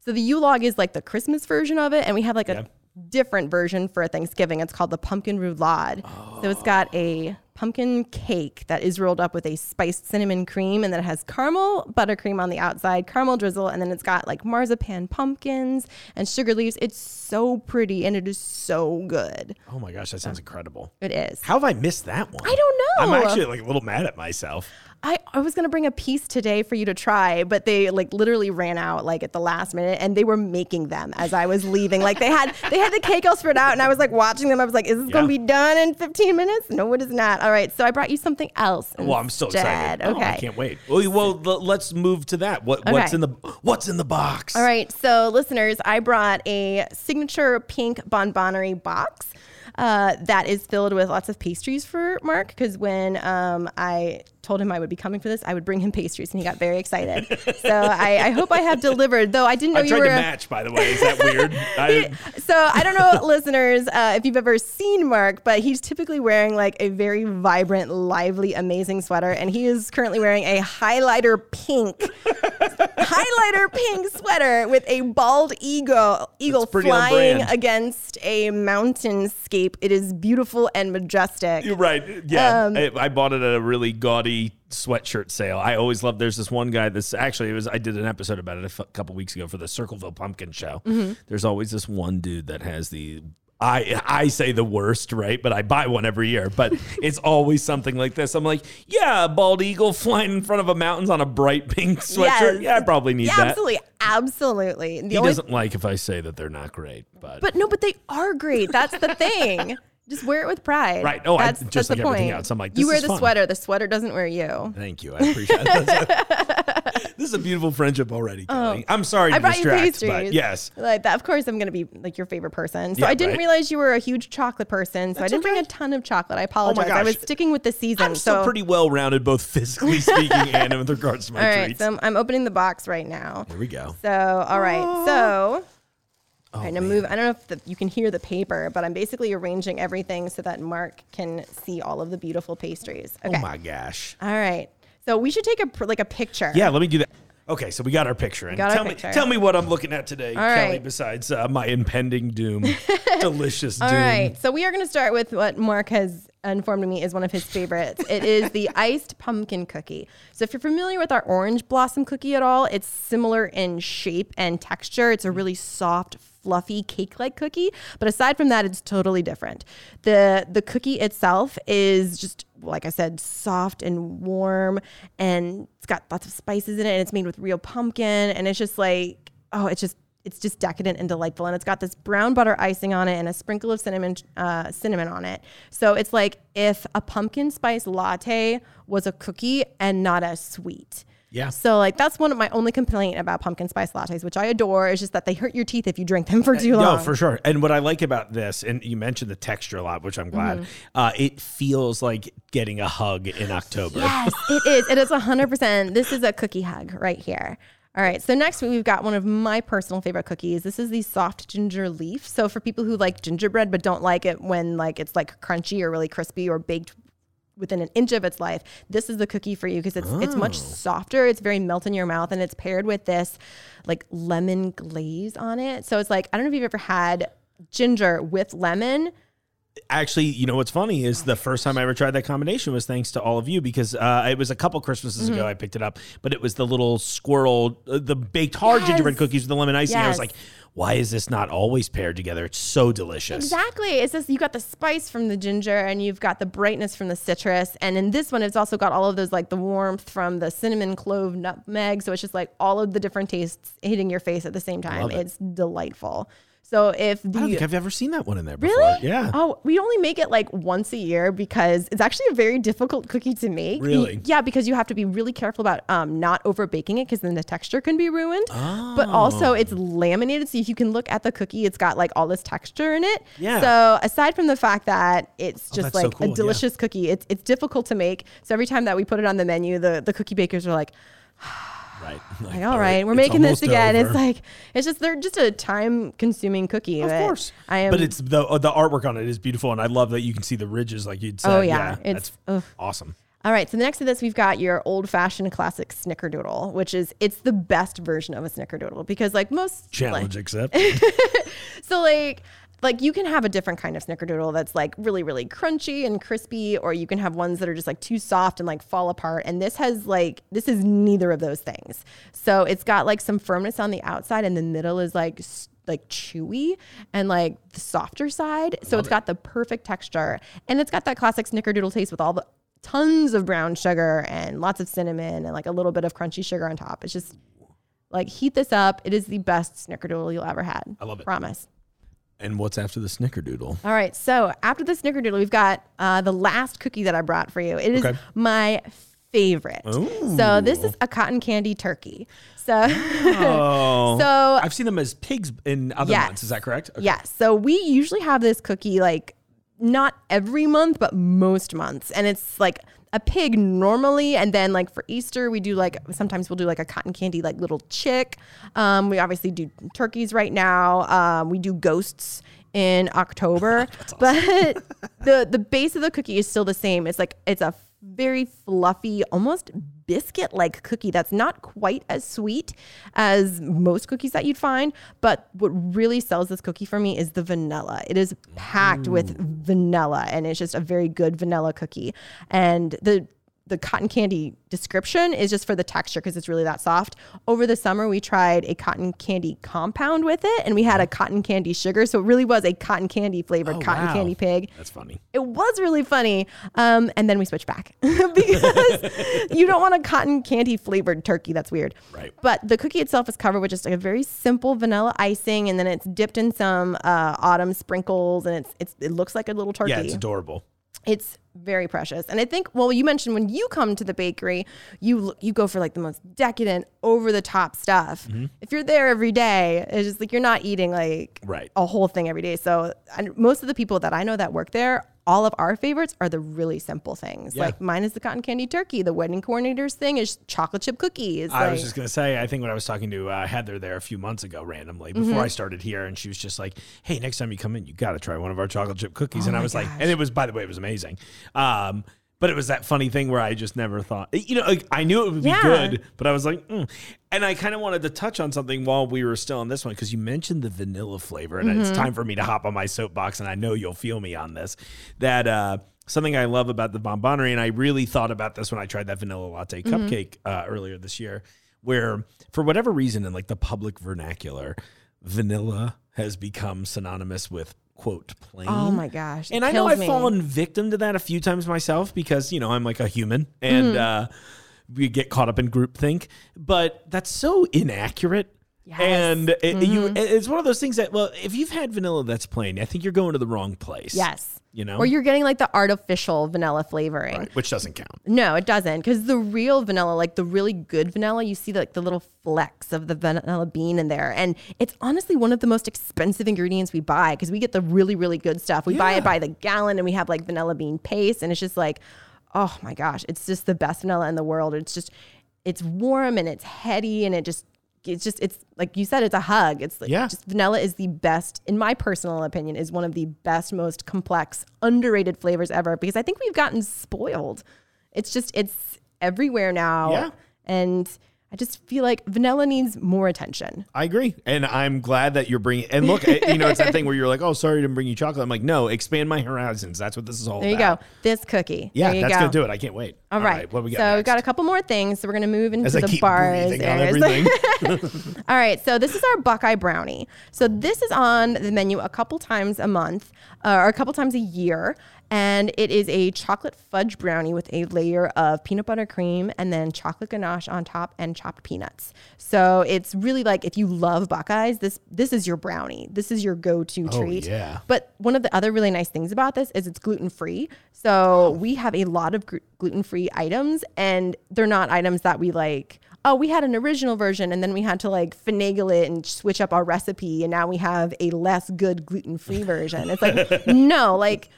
F: so the Yule log is like the Christmas version of it, and we have like a different version for Thanksgiving. It's called the pumpkin roulade. So it's got a pumpkin cake that is rolled up with a spiced cinnamon cream, and then it has caramel buttercream on the outside, caramel drizzle, and then it's got like marzipan pumpkins and sugar leaves. It's so pretty and it is so good.
A: Oh my gosh, that sounds incredible.
F: It is.
A: How have I missed that one?
F: I don't know.
A: I'm actually like a little mad at myself.
F: I, I was gonna bring a piece today for you to try, but they like literally ran out like at the last minute, and they were making them as I was leaving. Like they had they had the cake all spread out, and I was like watching them. I was like, "Is this gonna be done in 15 minutes?" No, it is not. All right, so I brought you something else.
A: Well, I'm so excited.
F: instead.
A: Oh,
F: Okay.
A: I can't wait. Well, well, l- let's move to that. What what's in the what's in the box?
F: All right, so listeners, I brought a signature pink Bonbonerie box. uh, that is filled with lots of pastries for Mark. Because when um, I told him I would be coming for this, I would bring him pastries, and he got very excited. so I, I hope I have delivered. Though I didn't know
A: I
F: you
A: tried
F: were.
A: to
F: a-
A: match, by the way. Is that weird? <laughs> I,
F: so I don't know, listeners, uh, if you've ever seen Mark, but he's typically wearing like a very vibrant, lively, amazing sweater, and he is currently wearing a highlighter pink, <laughs> highlighter pink sweater with a bald eagle, eagle flying against a mountainscape. It is beautiful and majestic.
A: You're right. Yeah,
F: Um,
A: I, I bought it at a really gaudy sweatshirt sale. I always love. There's this one guy. This actually it was. I did an episode about it a f- couple weeks ago for the Circleville Pumpkin Show.
F: Mm-hmm.
A: There's always this one dude that has the. I I say the worst, right? But I buy one every year. But <laughs> it's always something like this. I'm like, yeah, a bald eagle <laughs> flying in front of a mountains on a bright pink sweatshirt.
F: Yes.
A: Yeah, I probably need
F: Yeah,
A: that.
F: absolutely, absolutely. The
A: He
F: only-
A: doesn't like if I say that they're not great, but,
F: but no, but they are great. That's the thing. <laughs> Just wear it with pride.
A: Right. Oh, I-
F: that's,
A: just
F: that's
A: like
F: the
A: everything
F: point.
A: else. I'm like,
F: you wear the
A: fun.
F: sweater. The sweater doesn't wear you.
A: Thank you. I appreciate it. <laughs> this is a beautiful friendship already, oh. Kelly. I'm sorry to
F: Oh. I brought you
A: distract,
F: pastries.
A: but yes.
F: Like that, of course, I'm gonna be like your favorite person. So
A: Yeah,
F: I didn't
A: right.
F: realize you were a huge chocolate person. So I didn't bring a ton of chocolate. I oh apologize. I
A: gosh.
F: was sticking with the season.
A: I'm still
F: so
A: pretty well rounded, both physically <laughs> speaking and with regards to my
F: all right.
A: treats.
F: So I'm, I'm opening the box right now.
A: Here we go.
F: So all right. So.
A: Oh,
F: All right, now move. I don't know if the, you can hear the paper, but I'm basically arranging everything so that Mark can see all of the beautiful pastries. Okay.
A: Oh my gosh.
F: All right. So we should take a like a picture.
A: Yeah, let me do that. Okay, so we got our picture in.
F: Got our
A: tell
F: picture.
A: me, tell me what I'm looking at today, Kelly.
F: right.
A: Besides uh, my impending doom, <laughs> delicious doom.
F: All right. So we are going to start with what Mark has informed me is one of his favorites. it is the <laughs> iced pumpkin cookie. So if you're familiar with our orange blossom cookie at all, it's similar in shape and texture. It's a really soft, fluffy cake-like cookie, but aside from that, it's totally different. The the cookie itself is just like I said, soft and warm, and it's got lots of spices in it, and it's made with real pumpkin, and it's just like oh, it's just it's just decadent and delightful and it's got this brown butter icing on it and a sprinkle of cinnamon uh, cinnamon on it so it's like if a pumpkin spice latte was a cookie and not as sweet
A: Yeah.
F: so like that's one of my only complaint about pumpkin spice lattes which i adore is just that they hurt your teeth if you drink them for too long
A: No, for sure. And what I like about this, and you mentioned the texture a lot, which I'm glad.
F: Mm-hmm.
A: Uh, it feels like getting a hug in October.
F: Yes, it is. It is 100%. This is a cookie hug right here. All right. So next we've got one of my personal favorite cookies. This is the soft ginger leaf. So for people who like gingerbread but don't like it when like it's like crunchy or really crispy or baked within an inch of its life, this is the cookie for you because it's it's much
A: Oh.
F: softer. It's very melt in your mouth and it's paired with this like lemon glaze on it. So it's like I don't know if you've ever had ginger with lemon.
A: actually, you know what's funny is the first time I ever tried that combination was thanks to all of you because uh, it was a couple Christmases
F: Mm-hmm.
A: ago I picked it up, but it was the little squirrel, uh, the baked hard gingerbread cookies with the lemon icing. I was like, why is this not always paired together? It's so delicious.
F: Exactly. It's just you got the spice from the ginger and you've got the brightness from the citrus. And in this one, it's also got all of those like the warmth from the cinnamon, clove, nutmeg. So it's just like all of the different tastes hitting your face at the same time.
A: It.
F: It's delightful. So if the
A: I don't think I've ever seen that one in there before.
F: Really?
A: Yeah.
F: Oh, we only make it like once a year because it's actually a very difficult cookie to make.
A: Really?
F: Yeah, because you have to be really careful about um, not over baking it because then the texture can be ruined. Oh. But
A: Oh.
F: also, it's laminated, so if you can look at the cookie, it's got like all this texture in it.
A: Yeah.
F: So aside from the fact that it's just
A: that's so
F: like
A: cool,
F: a
A: yeah.
F: delicious cookie, it's it's difficult to make. So every time that we put it on the menu, the the cookie bakers are like.
A: Right. <laughs>
F: Like, all right, we're making this again. It's like it's just they're just a time consuming cookie.
A: Of course.
F: I am.
A: But it's the uh, the artwork on it is beautiful, and I love that you can see the ridges, like you'd said.
F: Oh, yeah. It's-
A: that's
F: ugh.
A: awesome.
F: All right, so next to this, we've got your old fashioned classic snickerdoodle, which is it's the best version of a snickerdoodle because like most
A: Challenge accepted. <laughs>
F: so like like you can have a different kind of snickerdoodle that's like really really crunchy and crispy or you can have ones that are just like too soft and like fall apart. And this has like this is neither of those things. So it's got like some firmness on the outside and the middle is like like chewy and like the softer side. So it's got the perfect texture. And it's got that classic snickerdoodle taste with all the tons of brown sugar and lots of cinnamon and like a little bit of crunchy sugar on top. It's just like heat this up. It is the best snickerdoodle you'll ever had.
A: I love it.
F: promise
A: and what's after the snickerdoodle?
F: all right. So after the snickerdoodle, we've got uh, the last cookie that I brought for you. It is
A: Okay.
F: my favorite. So this is a cotton candy turkey. So,
A: Oh. <laughs>
F: so
A: I've seen them as pigs in other
F: Yes.
A: months. Is that correct? Okay.
F: yeah. So we usually have this cookie like not every month, but most months. And it's like a pig normally. And then like for Easter, we do like, sometimes we'll do like a cotton candy, like little chick. Um, we obviously do turkeys right now. Um, we do ghosts in October, <laughs> but <laughs> the, the base of the cookie is still the same. It's like, it's a very fluffy, almost biscuit like cookie that's not quite as sweet as most cookies that you'd find. But what really sells this cookie for me is the vanilla. It is packed with mm. vanilla and it's just a very good vanilla cookie. And the the cotton candy description is just for the texture because it's really that soft. Over the summer, we tried a cotton candy compound with it, and we had a cotton candy sugar. So it really was a cotton candy flavored cotton
A: wow.
F: candy pig
A: That's funny.
F: it was really funny. Um, and then we switched back <laughs> because <laughs> you don't want a cotton candy flavored turkey. That's weird.
A: Right.
F: But the cookie itself is covered with just a very simple vanilla icing, and then it's dipped in some uh, autumn sprinkles, and it's, it's it looks like a little turkey.
A: Yeah, it's adorable.
F: It's very precious. And I think, well, you mentioned when you come to the bakery, you you go for like the most decadent, over the top stuff.
A: Mm-hmm.
F: If you're there every day, it's just like you're not eating like
A: Right.
F: a whole thing every day. So and most of the people that I know that work there, all of our favorites are the really simple things.
A: Yeah.
F: Like mine is the cotton candy turkey. The wedding coordinator's thing is chocolate chip cookies.
A: I
F: like,
A: was just gonna say, I think when I was talking to uh, Heather there a few months ago, randomly
F: Mm-hmm.
A: before I started here, and she was just like, "Hey, next time you come in, you got to try one of our chocolate chip cookies." and I
F: Oh
A: was like, and it was, by the way, it was amazing. Um, but it was that funny thing where I just never thought, you know, like, I knew it would be
F: Yeah.
A: good, but I was like, mm. and I kind of wanted to touch on something while we were still on this one because you mentioned the vanilla flavor, and
F: Mm-hmm.
A: it's time for me to hop on my soapbox, and I know you'll feel me on this. That uh, something I love about the Bonbonerie, and I really thought about this when I tried that vanilla latte
F: Mm-hmm.
A: cupcake uh, earlier this year, where for whatever reason in like the public vernacular, vanilla has become synonymous with quote plain.
F: oh my gosh.
A: And I know I've
F: me.
A: fallen victim to that a few times myself because, you know, I'm like a human and
F: Mm-hmm.
A: uh, we get caught up in groupthink, but that's so inaccurate.
F: Yes. Mm-hmm.
A: And you, it's one of those things that, well, if you've had vanilla that's plain, I think you're going to the wrong place.
F: Yes.
A: You know?
F: Or you're getting like the artificial vanilla flavoring.
A: Right, which doesn't count.
F: No, it doesn't. Because the real vanilla, like the really good vanilla, you see like the little flecks of the vanilla bean in there. And it's honestly one of the most expensive ingredients we buy because we get the really, really good stuff. We buy it by the gallon and we have like vanilla bean paste. And it's just like, oh my gosh, it's just the best vanilla in the world. It's just, it's warm and it's heady and it just, it's just, it's like you said, it's a hug. It's like,
A: Yeah.
F: just vanilla is the best, in my personal opinion, is one of the best, most complex, underrated flavors ever because I think we've gotten spoiled. It's just, it's everywhere now.
A: Yeah.
F: And I just feel like vanilla needs more attention.
A: I agree, and I'm glad that you're bringing. And look, eh, you know, it's that thing where you're like, "Oh, sorry, I didn't bring you chocolate." I'm like, "No, expand my horizons." That's what this is all about.
F: There you go. This cookie.
A: Yeah,
F: there you
A: that's gonna do it. I can't wait.
F: All right.
A: what we got?
F: so
A: next?
F: we've got a couple more things. So we're gonna move into
A: As
F: the bars. <laughs> <laughs> All right, so this is our Buckeye Brownie. So this is on the menu a couple times a month uh, or a couple times a year. And it is a chocolate fudge brownie with a layer of peanut butter cream and then chocolate ganache on top and chopped peanuts. So it's really like if you love Buckeyes, this this is your brownie. This is your go-to oh, treat.
A: Oh, yeah.
F: But one of the other really nice things about this is it's gluten free. So we have a lot of gluten free items, and they're not items that we like. Oh, we had an original version, and then we had to like finagle it and switch up our recipe, and now we have a less good gluten free version. It's like <laughs> no, like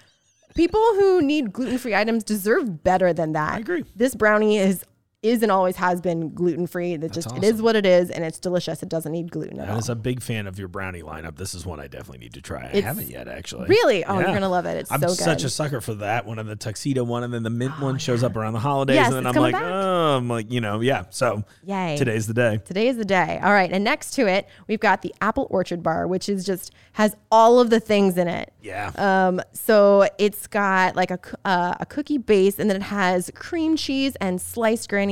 F: people who need gluten free items deserve better than that. I
A: agree.
F: This brownie is is and always has been gluten free. That just it is what it is, and it's delicious. It doesn't need gluten at
A: I
F: all.
A: was a big fan of your brownie lineup. This is one I definitely need to try. I
F: It's-
A: haven't yet, actually.
F: Really? Oh,
A: Yeah.
F: you're gonna love it. It's
A: I'm
F: so good.
A: such a sucker for that one and the tuxedo one, and then the mint one shows up around the holidays,
F: Yes,
A: and then
F: it's
A: I'm like,
F: back.
A: oh, I'm like, you know, yeah. So
F: Yay.
A: today's the day.
F: Today is the day. All right. And next to it, we've got the Apple Orchard Bar, which is just has all of the things in it.
A: Yeah.
F: Um, so it's got like a, coo- uh, a cookie base, and then it has cream cheese and sliced Granny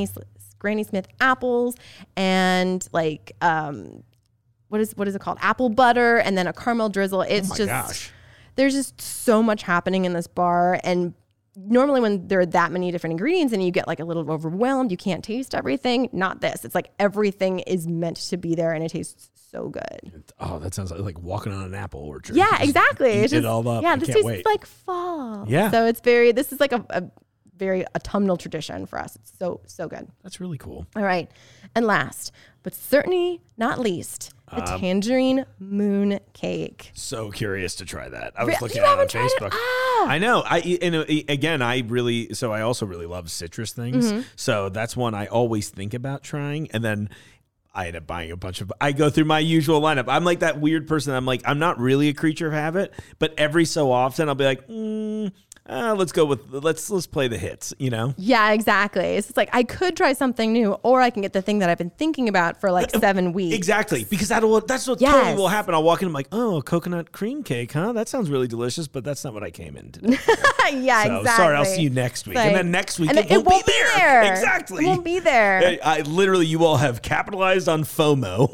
F: Granny Smith apples, and like um, what is what is it called? Apple butter, and then a caramel drizzle. It's
A: Oh my
F: just
A: gosh.
F: there's just so much happening in this bar, and normally when there are that many different ingredients and you get like a little overwhelmed, you can't taste everything. Not this. It's like everything is meant to be there, and it tastes so good.
A: oh, that sounds like, like walking on an apple orchard.
F: Yeah, exactly. It's
A: it all up.
F: Yeah, this tastes
A: wait.
F: like fall.
A: Yeah.
F: So it's very. This is like a, a very autumnal tradition for us. It's so so good.
A: That's really cool.
F: All right, and last but certainly not least The tangerine moon cake.
A: So curious to try that. I was
F: Re-
A: looking at it on
F: haven't it?
A: Facebook.
F: Ah.
A: I know. I and again, I really so I also really love citrus things.
F: Mm-hmm.
A: So that's one I always think about trying, and then. I end up buying a bunch of. I go through my usual lineup. I'm like that weird person. I'm like I'm not really a creature of habit, but every so often I'll be like, mm, uh, let's go with let's let's play the hits. You know,
F: Yeah, exactly. It's like I could try something new, or I can get the thing that I've been thinking about for like <clears throat> seven weeks.
A: Exactly, because that'll that's what totally will happen. I'll walk in, I'm like, oh, coconut cream cake, huh? That sounds really delicious, but that's not what I came in today. <laughs>
F: yeah,
A: So,
F: exactly.
A: sorry, I'll see you next week. And then next week
F: and
A: it
F: then
A: won't be there. Exactly.
F: It won't be there.
A: I, I literally, you all have capitalized on FOMO.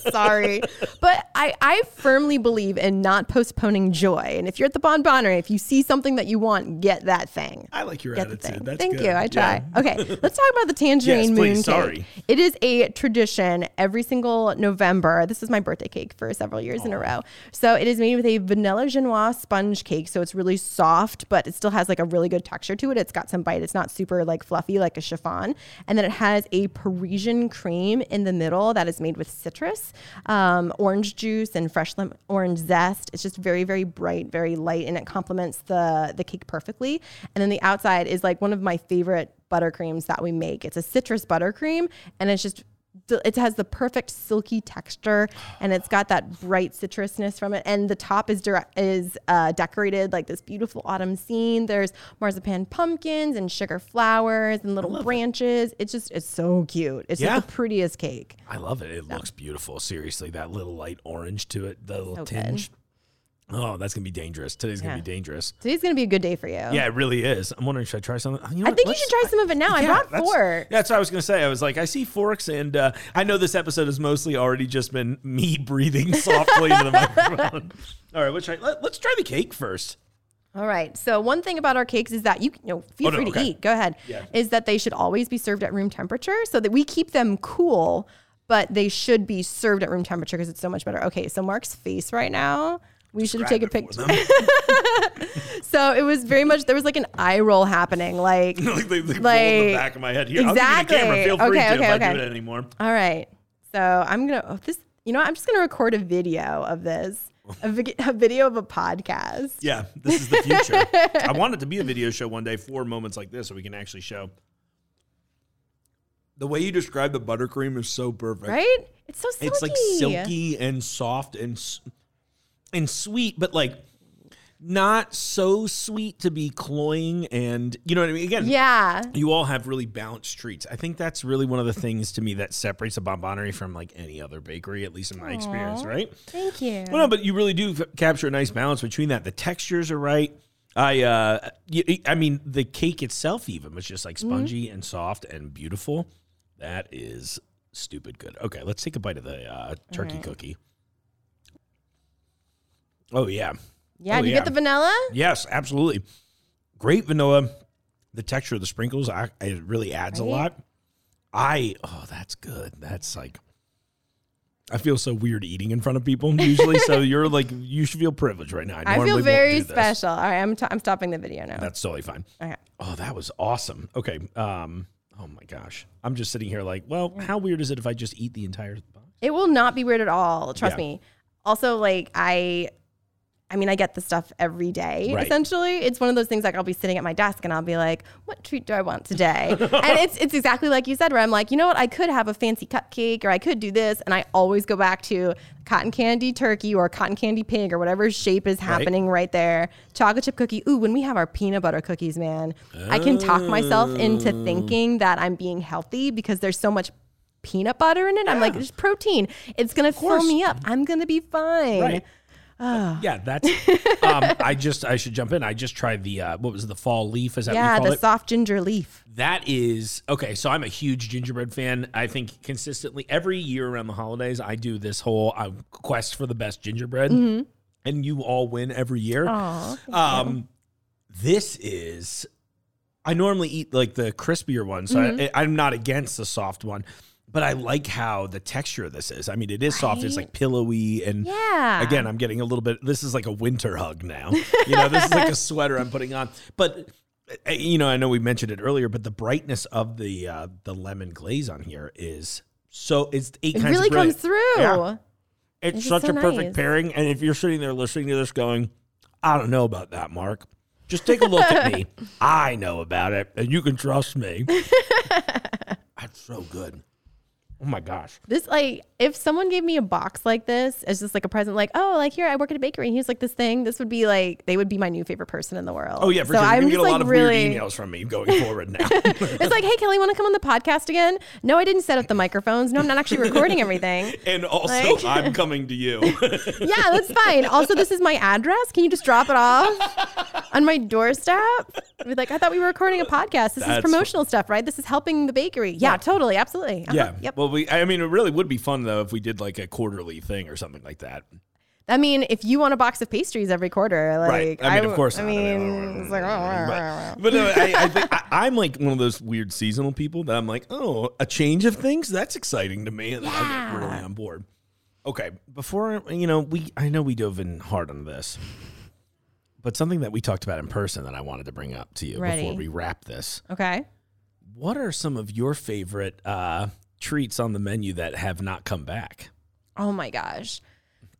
A: <laughs>
F: Sorry. But I, I firmly believe in not postponing joy. And if you're at the Bonbonerie, if you see something that you want, get that thing.
A: I like your
F: Get the
A: attitude.
F: thing.
A: That's
F: Thank
A: good.
F: you. I try.
A: Yeah.
F: Okay, <laughs> let's talk about the tangerine
A: Yes,
F: moon
A: please.
F: cake.
A: Sorry.
F: It is a tradition every single November. This is my birthday cake for several years in a row. So it is made with a vanilla genoise sponge cake. So it's really soft, but it still has like a really good texture to it. It's got some bite. It's not super like fluffy like a chiffon. And then it has a Parisian cream in the middle that is made with citrus, um, orange juice, and fresh lemon orange zest. It's just very, very bright, very light, and it complements the the cake perfectly. And then the outside is like one of my favorite buttercreams that we make. It's a citrus buttercream, and it's just it has the perfect silky texture and it's got that bright citrusness from it and the top is direct, is uh, decorated like this beautiful autumn scene there's marzipan pumpkins and sugar flowers and little branches it's just it's so cute it's
A: Yeah.
F: just the prettiest cake
A: I love it. It looks beautiful. Seriously, that little light orange to it, the little
F: So good.
A: Oh, that's gonna be dangerous. Today's gonna
F: Yeah.
A: be dangerous.
F: today's gonna be a good day for you
A: Yeah, it really is. I'm wondering, should I try something? You know
F: i
A: what?
F: think you
A: Let's-
F: should try some of it now i brought
A: that's-
F: four
A: That's what I was going to say. I was like, I see forks, and uh, I know this episode has mostly already just been me <laughs> breathing softly into the microphone. <laughs> All right, let's try, let, us try the cake first.
F: All right. So one thing about our cakes is that you can, you know, feel
A: Oh, no,
F: free to
A: okay.
F: eat. Go ahead.
A: Yeah.
F: Is that they should always be served at room temperature so that we keep them cool, but they should be served at room temperature because it's so much better. Okay. So Mark's face right now. We should have taken a
A: Grab it for
F: picture. So it was very much there was like an eye roll happening. Like, <laughs>
A: like, they, they roll in the back of my head. Here, I'll give you the
F: Exactly.
A: camera. Feel free
F: Okay,
A: to
F: okay,
A: if I do
F: okay.
A: it anymore.
F: all right. So I'm gonna oh, this. You know, what? I'm just gonna record a video of this, a, vi- a video of a podcast.
A: Yeah, this is the future. <laughs> I want it to be a video show one day for moments like this so we can actually show. The way you describe the buttercream is so perfect.
F: Right? It's so silky.
A: It's like silky and soft and s- and sweet, but like not so sweet to be cloying and you know what I mean. Again,
F: Yeah.
A: you all have really balanced treats. I think that's really one of the things to me that separates a Bonbonerie from like any other bakery, at least in my experience. Right?
F: Thank you.
A: Well, no, but you really do f- capture a nice balance between that. The textures are right. I, uh, I mean, the cake itself even was just like spongy and soft and beautiful. That is stupid good. Okay, let's take a bite of the uh, turkey cookie. Oh yeah,
F: Yeah,
A: Oh,
F: do you
A: yeah.
F: get the vanilla?
A: yes, absolutely. Great vanilla. The texture of the sprinkles, I, it really adds a lot. I oh, that's good. That's like. I feel so weird eating in front of people usually. so <laughs> you're like, you should feel privileged right now.
F: I
A: normally
F: feel very special. All right, I'm, t- I'm stopping the video now.
A: That's totally fine.
F: okay.
A: Oh, that was awesome. Okay. Um. Oh my gosh. I'm just sitting here like, well, how weird is it if I just eat the entire box?
F: It will not be weird at all. Trust
A: Yeah.
F: me. Also, like I, I mean, I get the stuff every day.
A: Right.
F: Essentially, it's one of those things like I'll be sitting at my desk and I'll be like, "What treat do I want today?" <laughs> and it's it's exactly like you said, where I'm like, you know what, I could have a fancy cupcake or I could do this, and I always go back to cotton candy turkey or cotton candy pig or whatever shape is happening right, there. Chocolate chip cookie. Ooh, when we have our peanut butter cookies, man, I can talk myself into
A: Oh.
F: thinking that I'm being healthy because there's so much peanut butter in it. I'm like, there's protein. It's gonna fill me up. I'm gonna be fine.
A: Right. Yeah, that's. um, I just I should jump in. I just tried the uh, what was it, the fall leaf? Is that
F: Yeah,
A: what you call
F: the
A: it?
F: soft ginger leaf.
A: That is okay. So I'm a huge gingerbread fan. I think consistently every year around the holidays, I do this whole uh, quest for the best gingerbread, and you all win every year. um, this is. I normally eat like the crispier one, so I, I'm not against the soft one, but I like how the texture of this is. I mean, it is soft. It's like pillowy and
F: Yeah.
A: again, I'm getting a little bit. This is like a winter hug now. You know, this is like a <laughs> sweater I'm putting on. But uh, you know, I know we mentioned it earlier, but the brightness of the uh, the lemon glaze on here is so it's eight
F: It
A: kinds
F: really comes through.
A: Yeah. It's
F: It's
A: such
F: so
A: a perfect
F: nice.
A: pairing. And if you're sitting there listening to this going, I don't know about that, Mark. Just take a look at me. <laughs> I know about it, and you can trust me. <laughs> That's so good. Oh my gosh.
F: This like if someone gave me a box like this as just like a present, like oh like here I work at a bakery and here's like this thing, this would be like they would be my new favorite person in the world.
A: Oh yeah, for
F: so
A: sure.
F: I'm
A: you get a
F: just,
A: lot of
F: really,
A: weird emails from me going forward now. <laughs>
F: It's like hey Kelly, want to come on the podcast again? No, I didn't set up the microphones. No, I'm not actually recording everything. <laughs>
A: and also,
F: Like- <laughs>
A: I'm coming to you.
F: Yeah, that's fine. Also, this is my address. Can you just drop it off on my doorstep? Be like, I thought we were recording a podcast. This
A: That's
F: is promotional stuff, right? This is helping the bakery. Yeah, totally, absolutely. Uh-huh.
A: yeah.
F: Yep.
A: Well, we. I mean, it really would be fun though if we did like a quarterly thing or something like that.
F: I mean, if you want a box of pastries every quarter, like
A: Right. I mean, of course
F: I
A: not.
F: mean, <laughs> it's like,
A: But, but no, I, I think I, I'm like one of those weird seasonal people that I'm like, oh, a change of things that's exciting to me, and then I get really on board. Okay, before you know, we I know we dove in hard on this, but something that we talked about in person that I wanted to bring up to you before we wrap this.
F: okay.
A: What are some of your favorite uh, treats on the menu that have not come back?
F: Oh my gosh.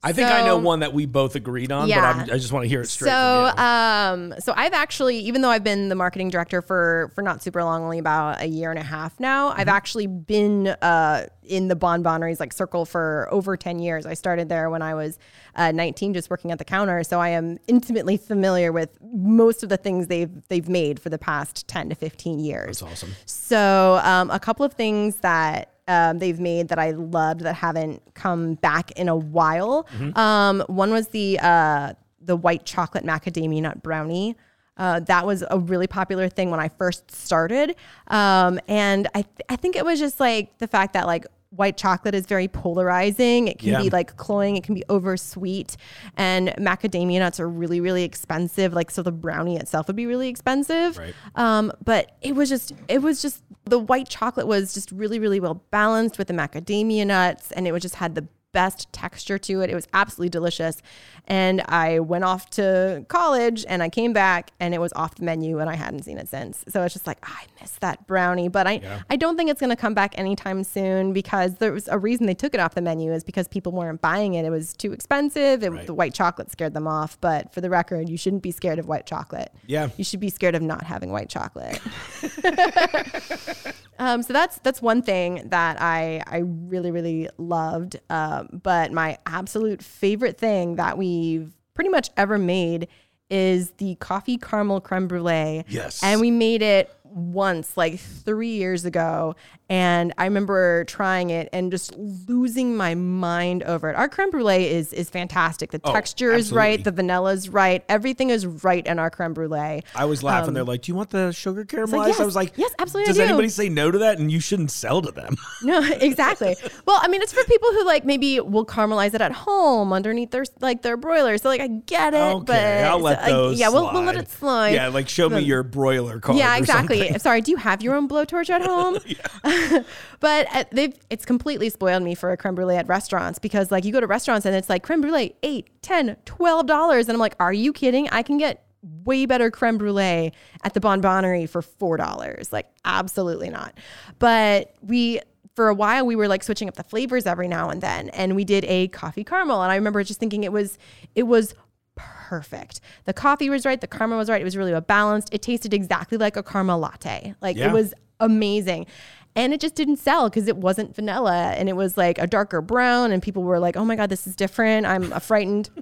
A: I think I know one that we both agreed on,
F: Yeah.
A: but I'm, I just want to hear it straight
F: So, um, so I've actually, even though I've been the marketing director for for not super long, only about a year and a half now, I've
A: Mm-hmm.
F: actually been uh, in the Bonbonerie's like circle for over ten years. I started there when I was uh, 19, just working at the counter, so I am intimately familiar with most of the things they've they've made for the past 10 to 15 years.
A: That's awesome.
F: So, um, a couple of things that um, they've made that I loved that haven't come back in a while.
A: Mm-hmm.
F: Um, one was the uh, the white chocolate macadamia nut brownie. Uh, that was a really popular thing when I first started, um, and I th- I think it was just like the fact that like white chocolate is very polarizing. It can
A: Yeah.
F: be like cloying. It can be oversweet. and macadamia nuts are really really expensive. Like so, the brownie itself would be really expensive.
A: Right.
F: Um, but it was just, it was just, the white chocolate was just really, really well balanced with the macadamia nuts, and it was just had the best texture to it. It was absolutely delicious. And I went off to college and I came back and it was off the menu and I hadn't seen it since. So it's just like, I miss that brownie. But I, I don't think it's going to come back anytime soon because there was a reason they took it off the menu is because people weren't buying it. It was too expensive. It,
A: Right.
F: The white chocolate scared them off. But for the record, you shouldn't be scared of white chocolate.
A: Yeah.
F: You should be scared of not having white chocolate. <laughs> <laughs> um, so that's that's one thing that I I really really loved. Um, Um, but my absolute favorite thing that we've pretty much ever made is the coffee caramel creme brulee.
A: Yes.
F: and we made it once like three years ago and i remember trying it and just losing my mind over it our creme brulee is is fantastic the texture is right the vanilla is right everything is right in our creme brulee
A: I was laughing. They're like, "Do you want the sugar caramelized?"
F: Um, yes,
A: I was like,
F: yes, absolutely, I
A: Does
F: do."
A: anybody say no to that? And you shouldn't sell to them. <laughs>
F: No, <laughs> exactly. well, I mean, it's for people who like maybe will caramelize it at home underneath their like their broiler. So like, I get it,
A: okay,
F: but
A: I'll let
F: so, like,
A: those.
F: yeah, we'll, we'll let it slide.
A: Yeah, like show me your broiler card.
F: Yeah, exactly. I'm sorry. Do you have your own blowtorch at home? <laughs> <laughs> but uh, they've it's completely spoiled me for a creme brulee at restaurants because like you go to restaurants and it's like creme brulee eight, ten, twelve dollars, and I'm like, are you kidding? I can get way better creme brulee at the Bonbonerie for four dollars. Like, absolutely not. But we for a while we were like switching up the flavors every now and then and we did a coffee caramel and i remember just thinking it was it was perfect. The coffee was right the caramel was right it was really well balanced it tasted exactly like a caramel latte. Like
A: Yeah.
F: it was amazing. And it just didn't sell because it wasn't vanilla and it was like a darker brown and people were like oh my god this is different. I'm frightened. <laughs>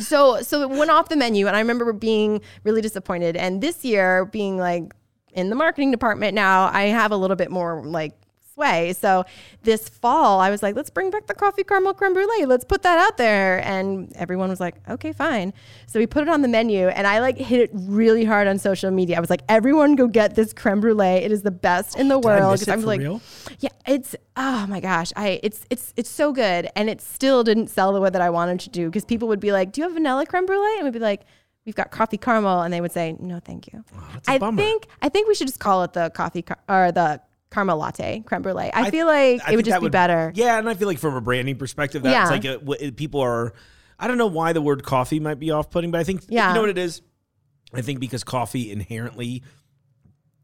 F: So so it went off the menu and i remember being really disappointed. And this year being like in the marketing department now i have a little bit more like sway so this fall i was like let's bring back the coffee caramel creme brulee. Let's put that out there. And everyone was like okay fine. So we put it on the menu and i like hit it really hard on social media. I was like everyone go get this creme brulee. It is the best in the <gasps>
A: Did
F: world. i'm like
A: real?
F: yeah, it's oh my gosh, I it's it's it's so good, and it still didn't sell the way that I wanted to do. Because people would be like, "Do you have vanilla creme brulee?" And we'd be like, "We've got coffee caramel," and they would say, "No, thank you."
A: that's a
F: I
A: bummer.
F: think I think we should just call it the coffee car- or the caramel latte creme brulee. I,
A: I-
F: feel like
A: I
F: it would just be better.
A: Yeah, and I feel like from a branding perspective, that's
F: Yeah.
A: like a, people are. I don't know why the word coffee might be off-putting, but I think
F: Yeah.
A: you know what it is. I think because coffee inherently,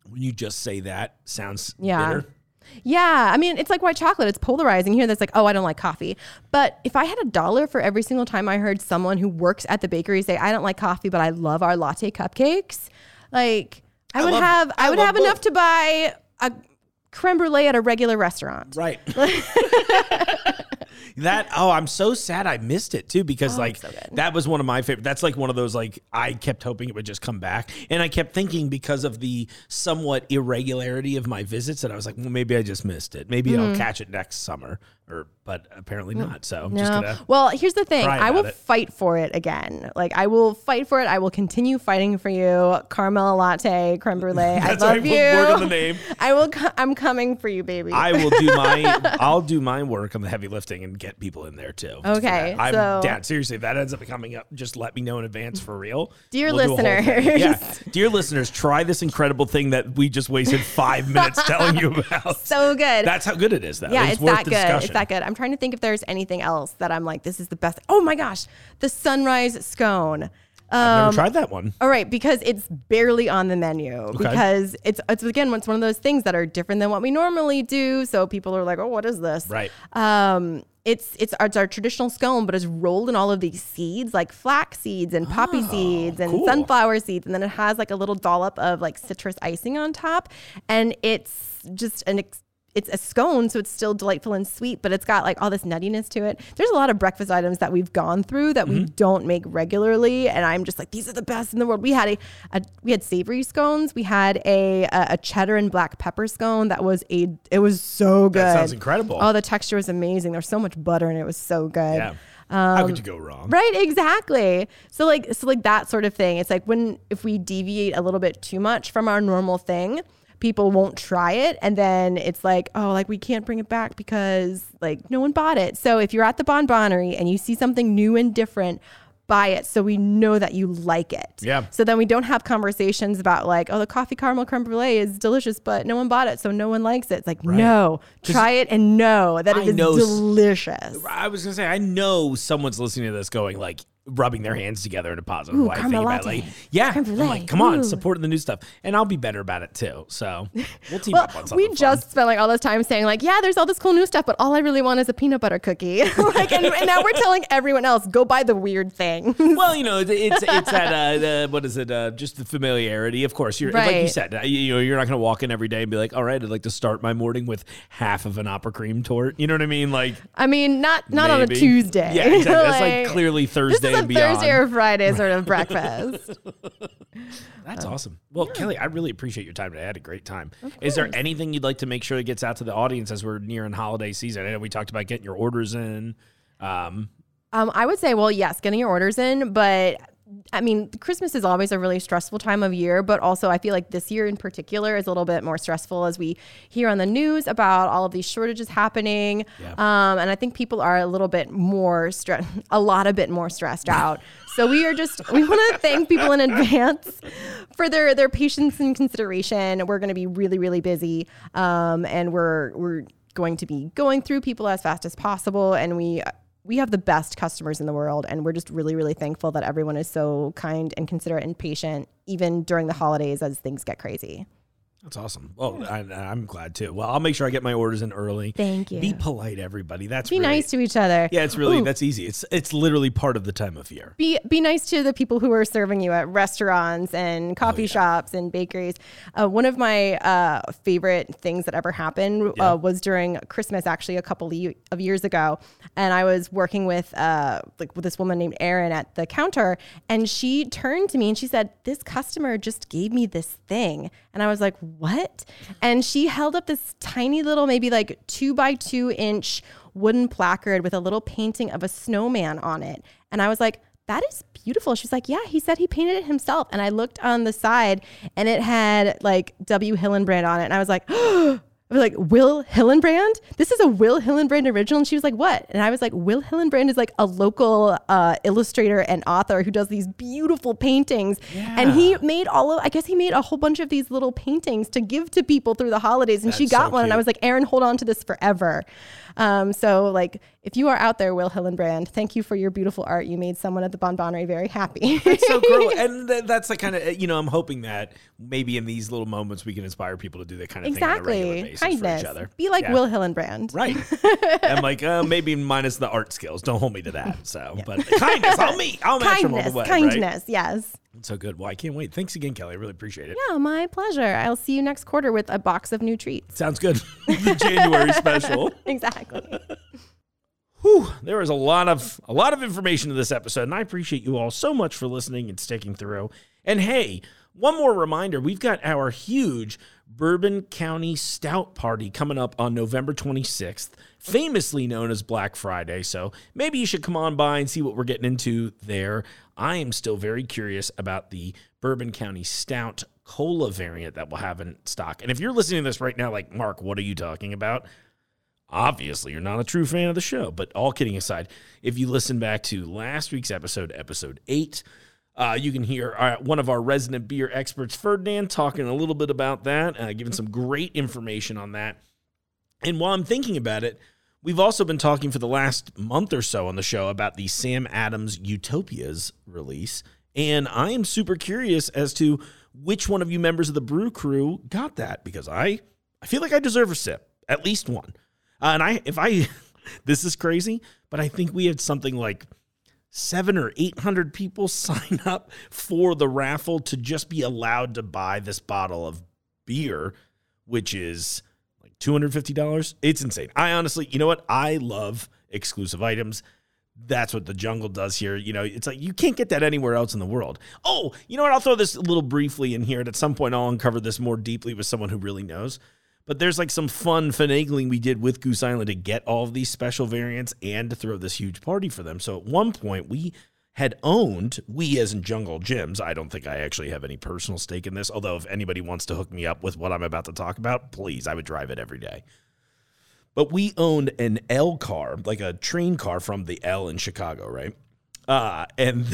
A: when you just say that, sounds
F: Yeah.
A: bitter.
F: Yeah, I mean, it's like white chocolate. It's polarizing here. That's like, oh, I don't like coffee. But if I had a dollar for every single time I heard someone who works at the bakery say, I don't like coffee, but I love our latte cupcakes, like I, would
A: love-
F: have, I,
A: I
F: would have
A: both.
F: enough to buy a creme brulee at a regular restaurant.
A: Right. <laughs> that oh, I'm so sad I missed it too because like
F: so
A: that was one of my favorite. That's like one of those like I kept hoping it would just come back, and I kept thinking because of the somewhat irregularity of my visits that I was like, well, maybe I just missed it. Maybe I'll catch it next summer, or but apparently not. So I'm just
F: Mm. No.
A: gonna.
F: Well, here's the thing. I will
A: it.
F: fight for it again. Like I will fight for it. I will continue fighting for you. Caramel latte, creme <laughs> brulee. I love
A: right,
F: you.
A: work on the name. <laughs>
F: I will. I'm coming for you, baby.
A: I will do my <laughs> I'll do my work on the heavy lifting and get people in there too.
F: Okay.
A: I'm
F: so-
A: down. Seriously, if that ends up coming up, just let me know in advance for real.
F: Dear
A: do a whole thing.
F: listeners.
A: yeah, <laughs> dear listeners, try this incredible thing that we just wasted five minutes <laughs> telling you about.
F: so good.
A: That's how good it is, though.
F: yeah,
A: it's,
F: it's, that good. It's that good. I'm trying to think if there's anything else that I'm like, this is the best. Oh my gosh, the sunrise scone.
A: I've
F: Um,
A: never tried that one.
F: All right, because it's barely on the menu. Because it's it's again it's one of those things that are different than what we normally do. So people are like, oh, what is this?
A: Right.
F: Um, it's it's our, it's our traditional scone, but it's rolled in all of these seeds, like flax seeds and poppy ah, seeds and
A: Oh, cool.
F: sunflower seeds, and then it has like a little dollop of like citrus icing on top, and it's just an. Ex- it's a scone, so it's still delightful and sweet, but it's got like all this nuttiness to it. There's a lot of breakfast items that we've gone through that we
A: Mm-hmm.
F: don't make regularly, and I'm just like, these are the best in the world. We had a, a we had savory scones, we had a, a a cheddar and black pepper scone that was a it was so good.
A: That sounds incredible.
F: Oh, the texture was amazing. There's so much butter and it was so good.
A: yeah. how could you go wrong?
F: Um, Right, exactly. So like so like that sort of thing. It's like when if we deviate a little bit too much from our normal thing, people won't try it and then it's like, oh, like we can't bring it back because like no one bought it. So if you're at the Bonbonerie and you see something new and different, buy it so we know that you like it.
A: Yeah.
F: So then we don't have conversations about like, oh, the coffee caramel creme brulee is delicious, but no one bought it, so no one likes it. It's like, no, try it and know that
A: I
F: it is
A: know
F: delicious.
A: I was gonna say, I know someone's listening to this going like rubbing their hands together in a positive
F: Ooh,
A: way. thinking about, like, yeah, I'm like, come on,
F: Ooh.
A: supporting the new stuff, and I'll be better about it too. So we'll team
F: Well,
A: up on something.
F: we
A: fun.
F: just spent like all this time saying like, yeah, there's all this cool new stuff, but all I really want is a peanut butter cookie. <laughs> like, and, and now we're telling everyone else, go buy the weird thing. <laughs>
A: Well, you know, it's it's, that uh, the, what is it? Uh, just the familiarity. Of course, you're like you said. Uh, you, know, you're not going to walk in every day and be like, "All right, I'd like to start my morning with half of an opera cream torte." You know what I mean? Like,
F: I mean, not not on a. Tuesday.
A: Yeah, exactly. That's like <laughs> clearly Thursday
F: This is a
A: and beyond.
F: Thursday or Friday sort of <laughs> breakfast.
A: That's awesome. Well, Kelly, I really appreciate your time today. I had a great time. Is there anything you'd like to make sure that gets out to the audience as we're nearing holiday season? I know we talked about getting your orders in. Um,
F: Um, I would say, well, yes, getting your orders in, but I mean, Christmas is always a really stressful time of year, but also I feel like this year in particular is a little bit more stressful as we hear on the news about all of these shortages happening. Um, and I think people are a little bit more stressed, <laughs> a lot a bit more stressed out. <laughs> So we are just we want to thank people in advance for their their patience and consideration. We're going to be really really busy, um, and we're we're going to be going through people as fast as possible, and we we have the best customers in the world and we're just really really thankful that everyone is so kind and considerate and patient even during the holidays as things get crazy
A: that's awesome. Well, I, I'm glad too. Well, I'll make sure I get my orders in early.
F: Thank you.
A: Be polite, everybody. That's
F: be
A: really-
F: nice to each other
A: Yeah, it's really
F: Ooh,
A: that's easy. It's it's literally part of the time of year.
F: be be nice to the people who are serving you at restaurants
A: Oh,
F: and coffee shops and bakeries. Uh, one of my uh, favorite things that ever happened
A: Yeah.
F: uh, was during Christmas, actually a couple of of years ago, and I was working with uh, like with this woman named Erin at the counter, and she turned to me and she said, "This customer just gave me this thing," and I was like, "What?" And she held up this tiny little, maybe like two by two inch wooden placard with a little painting of a snowman on it, and I was like that is beautiful. She's like, yeah, he said he painted it himself. And I looked on the side and it had like W. Hillenbrand on it. And I was like, <gasps> oh, I was like, Will Hillenbrand? This is a Will Hillenbrand original. And she was like, what? And I was like, Will Hillenbrand is like a local uh, illustrator and author who does these beautiful paintings. And he made all of, I guess he made a whole bunch of these little paintings to give to people through the holidays. And she got
A: so
F: one. And I was like, Erin, hold on to this forever. Um, so like if you are out there, Will Hillenbrand, thank you for your beautiful art. You made someone at the Bonbonerie very happy.
A: It's so cool, <laughs> and th- that's the kind of you know I'm hoping that maybe in these little moments we can inspire people to do that kind of thing on a regular
F: exactly.
A: basis for
F: Kindness.
A: each other.
F: Be like
A: Yeah.
F: Will Hillenbrand.
A: Right. <laughs> I'm like, uh, maybe minus the art skills. Don't hold me to that. So, but kindness, I'll meet. I'll match them all the
F: Kindness.
A: Right?
F: kindness. Yes.
A: So good. Well, I can't wait. Thanks again, Kelly. I really appreciate it.
F: Yeah, my pleasure. I'll see you next quarter with a box of new treats.
A: Sounds good. <laughs> <laughs> the January special.
F: Exactly. <laughs>
A: Whew, there was a lot of a lot of information in this episode, and I appreciate you all so much for listening and sticking through. And hey, one more reminder: we've got our huge Bourbon County Stout Party coming up on November 26th, famously known as Black Friday. So maybe you should come on by and see what we're getting into there. I am still very curious about the Bourbon County Stout Cola variant that we'll have in stock. And if you're listening to this right now, like Mark, what are you talking about? obviously you're not a true fan of the show. But all kidding aside, if you listen back to last week's episode, episode eight, uh, you can hear uh, one of our resident beer experts, Ferdinand, talking a little bit about that, uh, giving some great information on that. And while I'm thinking about it, we've also been talking for the last month or so on the show about the Sam Adams Utopias release. And I am super curious as to which one of you members of the Brew Crew got that because I, I feel like I deserve a sip, at least one. Uh, and I, if I, <laughs> this is crazy, but I think we had something like seven or 800 people <laughs> sign up for the raffle to just be allowed to buy this bottle of beer, which is like $250. It's insane. I honestly, you know what? I love exclusive items. That's what the jungle does here. You know, it's like you can't get that anywhere else in the world. Oh, you know what? I'll throw this a little briefly in here. And at some point, I'll uncover this more deeply with someone who really knows. But there's like some fun finagling we did with Goose Island to get all of these special variants and to throw this huge party for them. So at one point, we had owned, we as in Jungle Jim's, I don't think I actually have any personal stake in this. Although, if anybody wants to hook me up with what I'm about to talk about, please, I would drive it every day. But we owned an L car, like a train car from the L in Chicago, right? Uh, and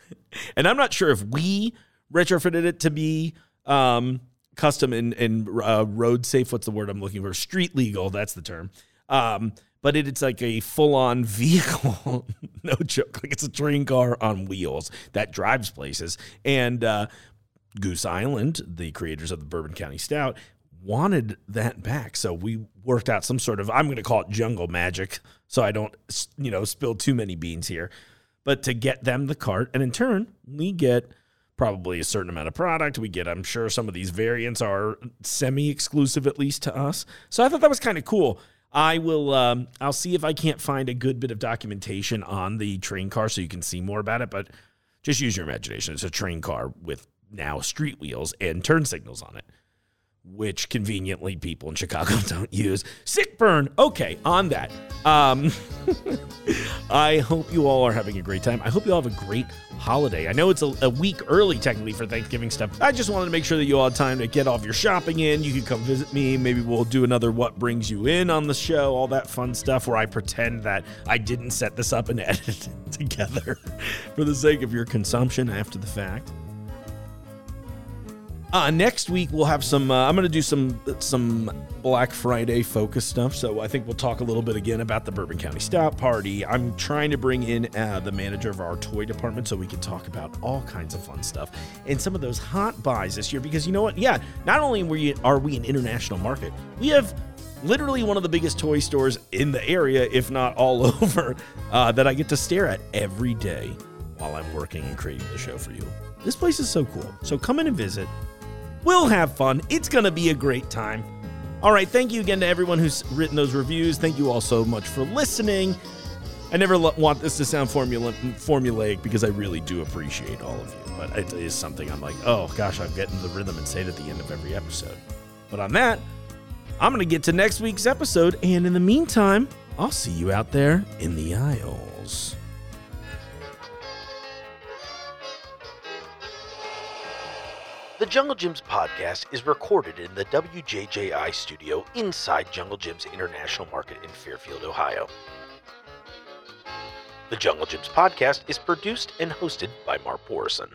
A: <laughs> and I'm not sure if we retrofitted it to be um, custom and, and uh, road safe. What's the word I'm looking for? Street legal. That's the term. Um, but it, it's like a full on <laughs> vehicle. no joke. Like it's a train car on wheels that drives places. And uh, Goose Island, the creators of the Bourbon County Stout, wanted that back. So we worked out some sort of, I'm going to call it jungle magic. So I don't, you know, spill too many beans here. But to get them the cart. And in turn, we get probably a certain amount of product. We get, I'm sure some of these variants are semi exclusive, at least to us. So I thought that was kind of cool. I will, um, I'll see if I can't find a good bit of documentation on the train car so you can see more about it. But just use your imagination. It's a train car with now street wheels and turn signals on it, which conveniently people in Chicago <laughs> don't use. Sick burn. Okay, on that. Um, <laughs> I hope you all are having a great time. I hope you all have a great holiday. I know it's a, a week early technically for Thanksgiving stuff. I just wanted to make sure that you all had time to get all of your shopping in. You can come visit me. Maybe we'll do another What Brings You In on the show, all that fun stuff where I pretend that I didn't set this up and <laughs> edit it together for the sake of your consumption after the fact. Uh, next week we'll have some. Uh, I'm going to do some some Black Friday focus stuff. So I think we'll talk a little bit again about the Bourbon County Stout Party. I'm trying to bring in uh, the manager of our toy department so we can talk about all kinds of fun stuff and some of those hot buys this year. Because you know what? Yeah, not only are we, are we an international market, we have literally one of the biggest toy stores in the area, if not all <laughs> over, uh, that I get to stare at every day while I'm working and creating the show for you. This place is so cool. So come in and visit. We'll have fun. It's going to be a great time. All right. Thank you again to everyone who's written those reviews. Thank you all so much for listening. I never lo- want this to sound formula- formulaic because I really do appreciate all of you. But it is something I'm like, oh gosh, I'm getting the rhythm and say it at the end of every episode. But on that, I'm going to get to next week's episode. And in the meantime, I'll see you out there in the aisles. The Jungle Jim's podcast is recorded in the WJJI studio inside Jungle Jim's International Market in Fairfield, Ohio. The Jungle Jim's podcast is produced and hosted by Mark Borison.